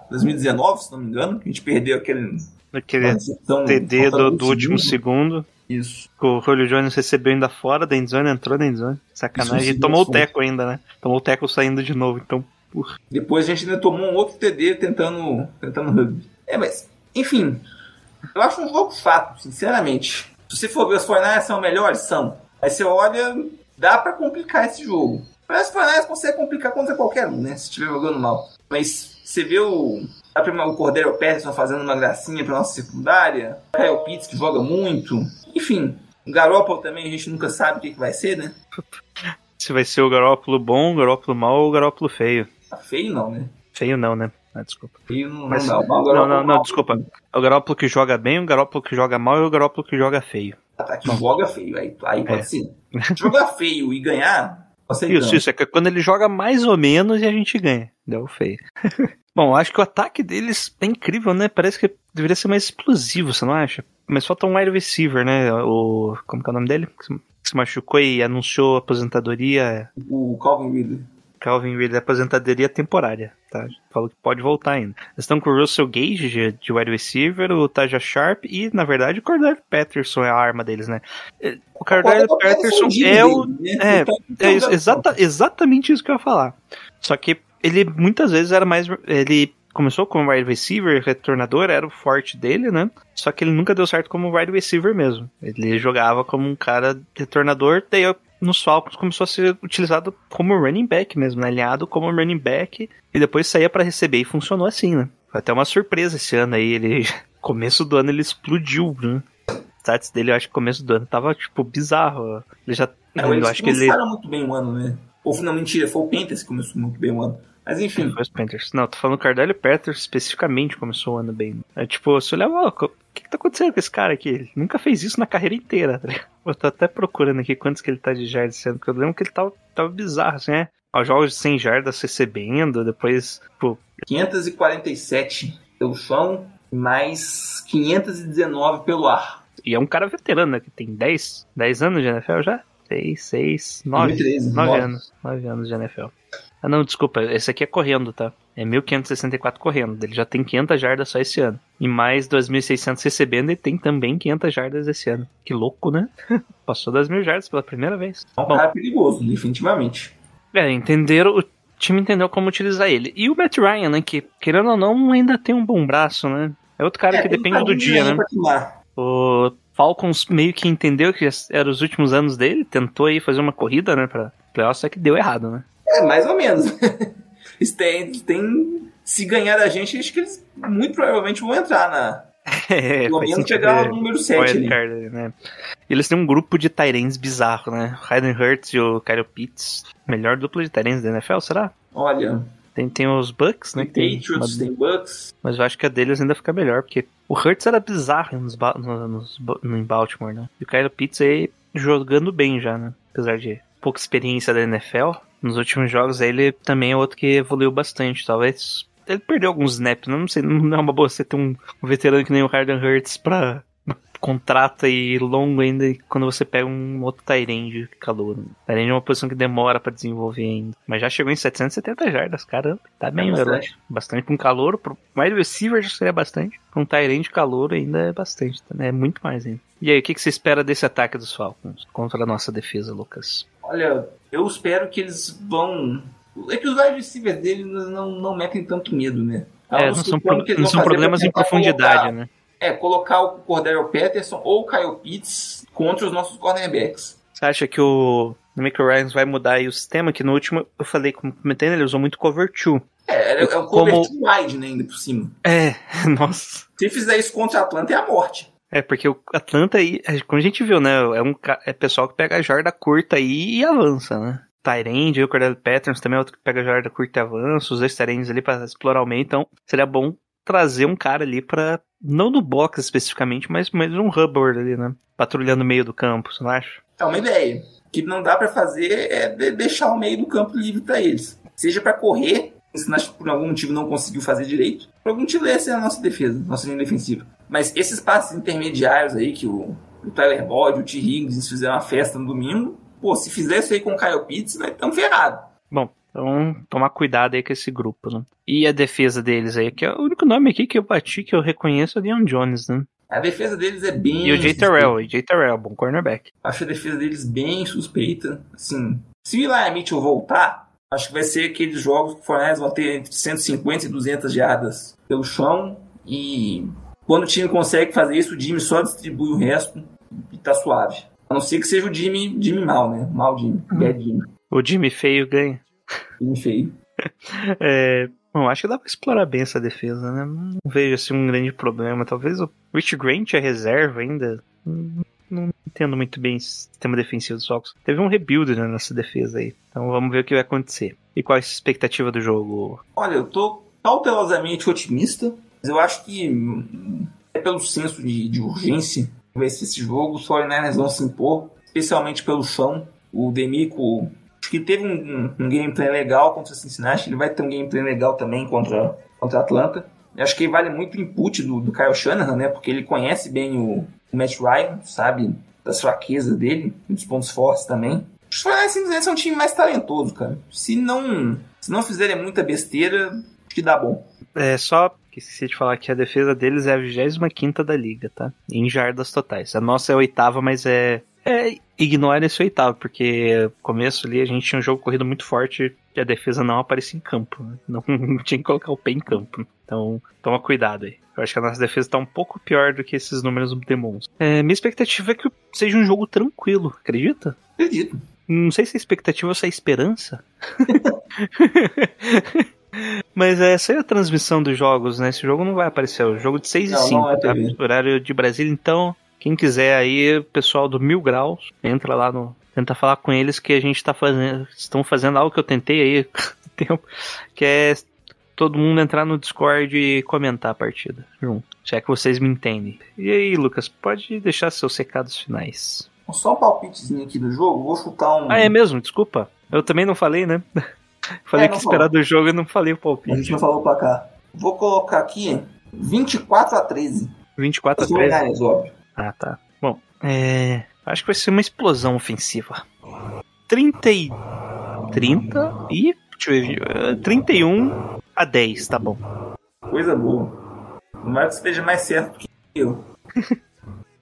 2019, se não me engano, que a gente perdeu aquele Aquele então, TD do, faltando do um último segundo. segundo. Isso. que O Julio Jones recebeu ainda fora da endzone, entrou na endzone. Sacanagem. Isso, E tomou o teco ainda, né? Tomou o teco saindo de novo. Então, porra. Depois a gente ainda tomou um outro TD tentando, tentando rugby. É, mas, enfim, eu acho um jogo fato, sinceramente. Se você for ver os 49ers são melhores, são. Aí você olha, dá pra complicar esse jogo. Mas os 49ers conseguem complicar contra qualquer um, né? Se estiver jogando mal. Mas você vê o, A prima- O Cordero Peterson fazendo uma gracinha pra nossa secundária. Kyle Pitts que joga muito. Enfim, o Garoppolo também a gente nunca sabe o que, que vai ser, né? Se vai ser o Garópolo bom, o Garópolo mal ou o Garópolo feio. Tá feio não, né? Feio não, né? Ah, desculpa. Feio não, Mas- não. O Não, Garoppolo não, não, mal. desculpa. É o Garópolo que joga bem, o Garópolo que joga mal e o Garópolo que joga feio. Ah, tá, que joga feio. Aí, aí pode É. ser. Jogar feio e ganhar, aceitamos. Isso, isso. É que quando ele joga mais ou menos e a gente ganha. Deu feio. Bom, acho que o ataque deles é incrível, né? Parece que deveria ser mais explosivo, você não acha? Mas falta um wide receiver, né? O. Como que é o nome dele? Que se- machucou e anunciou aposentadoria. O Calvin Ridley. Calvin Ridley, aposentadoria temporária, tá? Falou que pode voltar ainda. Eles estão com o Russell Gage de, de wide receiver, o Taja Sharp e, na verdade, o Cordell Patterson é a arma deles, né? É, O Cordell Patterson Patterson é o. dele, né? É, Então, é então, exata, exatamente isso que eu ia falar. Só que ele muitas vezes era mais. Ele começou como wide receiver, retornador, era o forte dele, né? Só que ele nunca deu certo como wide receiver mesmo. Ele jogava como um cara retornador, daí nos Falcons começou a ser utilizado como running back mesmo, né? alinhado como running back, e depois saía pra receber e funcionou assim, né? Foi até uma surpresa esse ano aí, ele começo do ano ele explodiu, né? Stats dele, eu acho que começo do ano tava, tipo, bizarro. Ele já. É, eu acho que ele. muito bem o ano, né? Ou não, mentira, foi o Panthers que começou muito bem o ano. Mas enfim, Foi os Panthers. Não, tô falando do Cardelli Panthers especificamente começou o ano bem. É tipo, você olha, ó, o que, que tá acontecendo com esse cara aqui? Ele nunca fez isso na carreira inteira, tá ligado? Eu tô até procurando aqui quantos que ele tá de jardas ano, porque eu lembro que ele tava, tava bizarro, assim, é. Ó, jogos de 100 jardas recebendo, depois, pô, 547 pelo chão, mais 519 pelo ar. e é um cara veterano, né, que tem 10, 10 anos de NFL já? 6, 6, 9, 2013, 9 nove. anos, 9 anos de NFL. Ah, não, desculpa, esse aqui é correndo, tá? É 1564 correndo. Ele já tem 500 jardas só esse ano. E mais 2.600 recebendo e tem também 500 jardas esse ano. Que louco, né? Passou das mil jardas pela primeira vez. É um Bom, cara perigoso, definitivamente. é, entenderam, o time entendeu como utilizar ele. E o Matt Ryan, né, que querendo ou não ainda tem um bom braço, né? É outro cara É, que depende do caminho dia, né? O Falcons meio que entendeu que eram os últimos anos dele, tentou aí fazer uma corrida, né, pra playoffs, só que deu errado, né? É, mais ou menos. eles têm, têm- se ganhar da gente, acho que eles muito provavelmente vão entrar na. É, Pelo menos sentido, pegar é. o número 7 ali. Wildcard, né? Eles têm um grupo de Tyrants bizarro, né? Hayden Hurts e o Kyle Pitts. Melhor dupla de Tyrants da NFL, será? Olha, Tem, tem os Bucks, né? tem que tem Patriots, uma- tem Bucks. Mas eu acho que a deles ainda fica melhor, porque o Hurts era bizarro nos, no, nos no- em Baltimore, né? E o Kyle Pitts aí jogando bem já, né? Apesar de pouca experiência da NFL. Nos últimos jogos ele também é outro que evoluiu bastante. Talvez ele perdeu alguns snaps, né? não sei, não é uma boa você ter um, um veterano que nem o Harden Hurts pra contrata e longo ainda quando você pega um outro Tyrande calor. Tyrande é uma posição que demora pra desenvolver ainda. Mas já chegou em 770 jardas, caramba. Tá bem, bastante. garoto. Bastante com calor. Pro wide receiver já seria bastante. Com um Tyrande calor ainda é bastante. né? É muito mais ainda. E aí, o que, que você espera desse ataque dos Falcons contra a nossa defesa, Lucas? Olha, eu espero que eles vão. É que os wide receivers deles não, não metem tanto medo, né? É, não são, pro- não são problemas em profundidade, colocar- né? É, colocar o Cordero Patterson ou o Kyle Pitts contra os nossos cornerbacks. Você acha que o Mick Ryan vai mudar aí o sistema? Que no último eu falei, como comentei, né, ele usou muito cover 2. É, é, é Como- cover too wide, né, ainda por cima. É, nossa. Se fizer isso contra a Atlanta, é a morte. É, porque o Atlanta aí, é, como a gente viu, né? É um é pessoal que pega a jarda curta aí e avança, né? Tyrande, o Cordell Patterns também é outro que pega a jarda curta e avança, os dois Tyrands ali pra explorar o meio, então seria bom trazer um cara ali pra. Não no box especificamente, mas, mas um Hubbard ali, né? Patrulhando o meio do campo, você não acha? É uma ideia. O que não dá pra fazer é de- deixar o meio do campo livre pra eles. Seja pra correr, se nós por algum motivo não conseguiu fazer direito, por algum motivo essa é a nossa defesa, nossa linha defensiva. Mas esses passes intermediários aí que o, o Tyler Boyd, o T. Higgins fizeram uma festa no domingo, pô, se fizer isso aí com o Kyle Pitts, nós estamos ferrados. Bom, então tomar cuidado aí com esse grupo, né? E a defesa deles aí, que é o único nome aqui que eu bati que eu reconheço é o Deion Jones, né? A defesa deles é bem. E o Jay Terrell, e Jay Terrell, bom cornerback. Acho a defesa deles bem suspeita. Assim, se o Eli Mitchell voltar, acho que vai ser aqueles jogos que o Fornés vão ter entre 150 e 200 jardas pelo chão. E quando o time consegue fazer isso, o Jimmy só distribui o resto e tá suave. A não ser que seja o Jimmy, Jimmy mal, né? Mal Jimmy. Bad Jimmy. O Jimmy feio ganha. Jimmy feio. É, Bom, acho que dá pra explorar bem essa defesa, né? Não vejo assim um grande problema. Talvez o Rich Grant é reserva ainda. Não, não entendo muito bem o sistema defensivo dos Falcons. Teve um rebuild né, nessa defesa aí. Então vamos ver o que vai acontecer. E qual é a expectativa do jogo? Olha, eu tô cautelosamente otimista, mas eu acho que é pelo senso de, de urgência que vai ser esse jogo. Os 49ers vão se impor, especialmente pelo chão. O Demico, acho que teve um, um, gameplay legal contra o Cincinnati, ele vai ter um gameplay legal também contra, contra Atlanta. Eu acho que vale muito o input do, do Kyle Shanahan, né? Porque ele conhece bem o, o Matt Ryan, sabe das fraquezas dele, dos pontos fortes também. Os 49ers são um time mais talentoso, cara. Se não, se não fizerem muita besteira, acho que dá bom. É só que esqueci de falar que a defesa deles é a 25 da liga, tá? Em jardas totais. A nossa é a oitava, mas é. É, ignora esse oitavo, porque no começo ali a gente tinha um jogo corrido muito forte e a defesa não aparecia em campo. Né? Não, tinha que colocar o pé em campo. Então, toma cuidado aí. Eu acho que a nossa defesa tá um pouco pior do que esses números demonstram. É, minha expectativa é que seja um jogo tranquilo, acredita? Acredito. Não sei se a expectativa ou se é esperança. Mas é, essa é a transmissão dos jogos, né? Esse jogo não vai aparecer. É o jogo de 6 Não, e 5, não é tá? Horário de Brasília. Então, quem quiser aí, pessoal do Mil Graus, entra lá no. Tenta falar com eles que a gente tá fazendo. Estão fazendo algo que eu tentei aí tempo. Que é todo mundo entrar no Discord e comentar a partida junto. Já que vocês me entendem. E aí, Lucas, pode deixar seus recados finais. Só um palpitezinho aqui do jogo, vou chutar um. Ah, é mesmo? Desculpa. Eu também não falei, né? Falei É, que não esperar falou. do jogo e não falei o A palpite. gente não falou pra cá. Vou colocar aqui 24 a 13. 24 a Os 13. 49ers, óbvio. Ah, tá. Bom, é. Acho que vai ser uma explosão ofensiva. 30 e. 30 e. Deixa eu ver. eh, 31 a 10, tá bom. Coisa boa. Tomara que esteja mais certo que eu.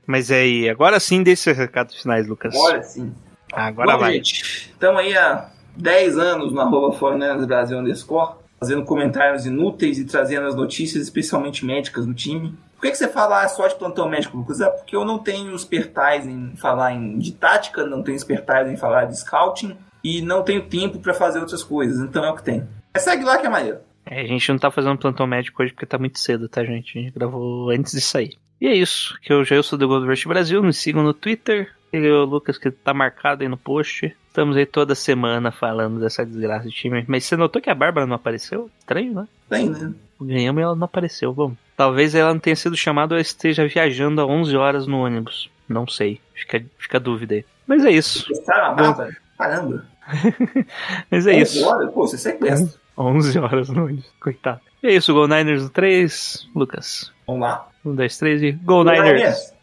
Mas é aí, agora sim dê seus recados finais, Lucas. Olha sim. agora Bom, vai. gente, estamos aí há 10 anos no arroba 49ers Brasil underscore, fazendo comentários inúteis e trazendo as notícias, especialmente médicas do time. Por que, que você fala só de plantão médico, Lucas? É porque eu não tenho expertise em falar em, de tática, não tenho expertise em falar de scouting e não tenho tempo para fazer outras coisas, então é o que tem. Mas segue lá que é maneiro. É, a gente não tá fazendo plantão médico hoje porque tá muito cedo, tá, gente? A gente gravou antes de sair. E é isso, que eu já eu sou do Gold Rush Brasil, me sigam no Twitter. E o Lucas que tá marcado aí no post. Estamos aí toda semana falando dessa desgraça de time. Mas você notou que a Bárbara não apareceu? Estranho, né? Tem, né? Ganhamos e ela não apareceu. Bom, talvez ela não tenha sido chamada ou esteja viajando a 11 horas no ônibus. Não sei. Fica, fica a dúvida aí. Mas é isso. A Bárbara? Caramba. Mas é isso. Olha, pô, você sequestra. 11 horas no ônibus. Coitado. E é isso. Go Niners no 3. Lucas. Vamos lá. 1, 2, 3 e Go Niners.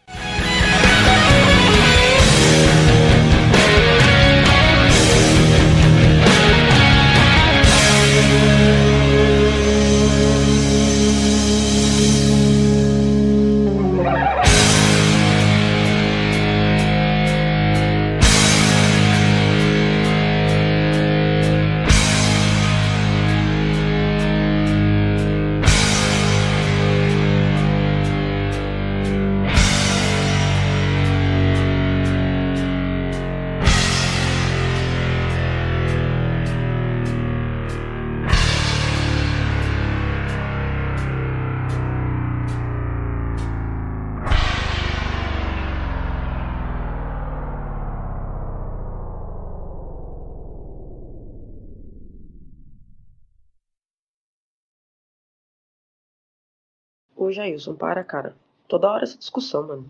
Ô Jailson, para, cara. Toda hora essa discussão, mano.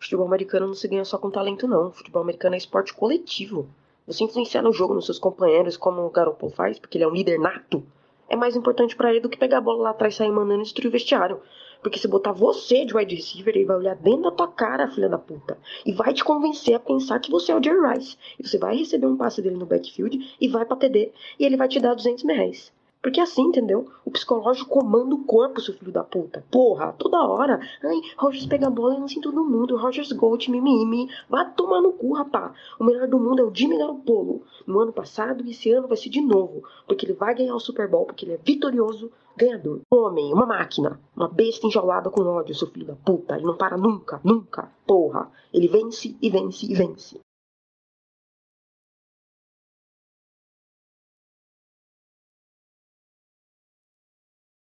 Futebol americano não se ganha só com talento, não. Futebol americano é esporte coletivo. Você influenciar no jogo nos seus companheiros, como o Garoppolo faz, porque ele é um líder nato, é mais importante pra ele do que pegar a bola lá atrás e sair mandando e destruir o vestiário. Porque se botar você de wide receiver, ele vai olhar dentro da tua cara, filha da puta. E vai te convencer a pensar que você é o Jerry Rice. E você vai receber um passe dele no backfield e vai pra TD. E ele vai te dar 200 mil reais. Porque assim, entendeu? O psicológico comanda o corpo, seu filho da puta. Porra, toda hora. Ai, Rogers pega a bola e lança em todo mundo. Rogers Gold, mimimi. Vai tomar no cu, rapá. O melhor do mundo é o Jimmy Garoppolo. No ano passado e esse ano vai ser de novo. Porque ele vai ganhar o Super Bowl, porque ele é vitorioso, ganhador. Um homem, uma máquina. Uma besta enjaulada com ódio, seu filho da puta. Ele não para nunca, nunca. Porra. Ele vence e vence e vence.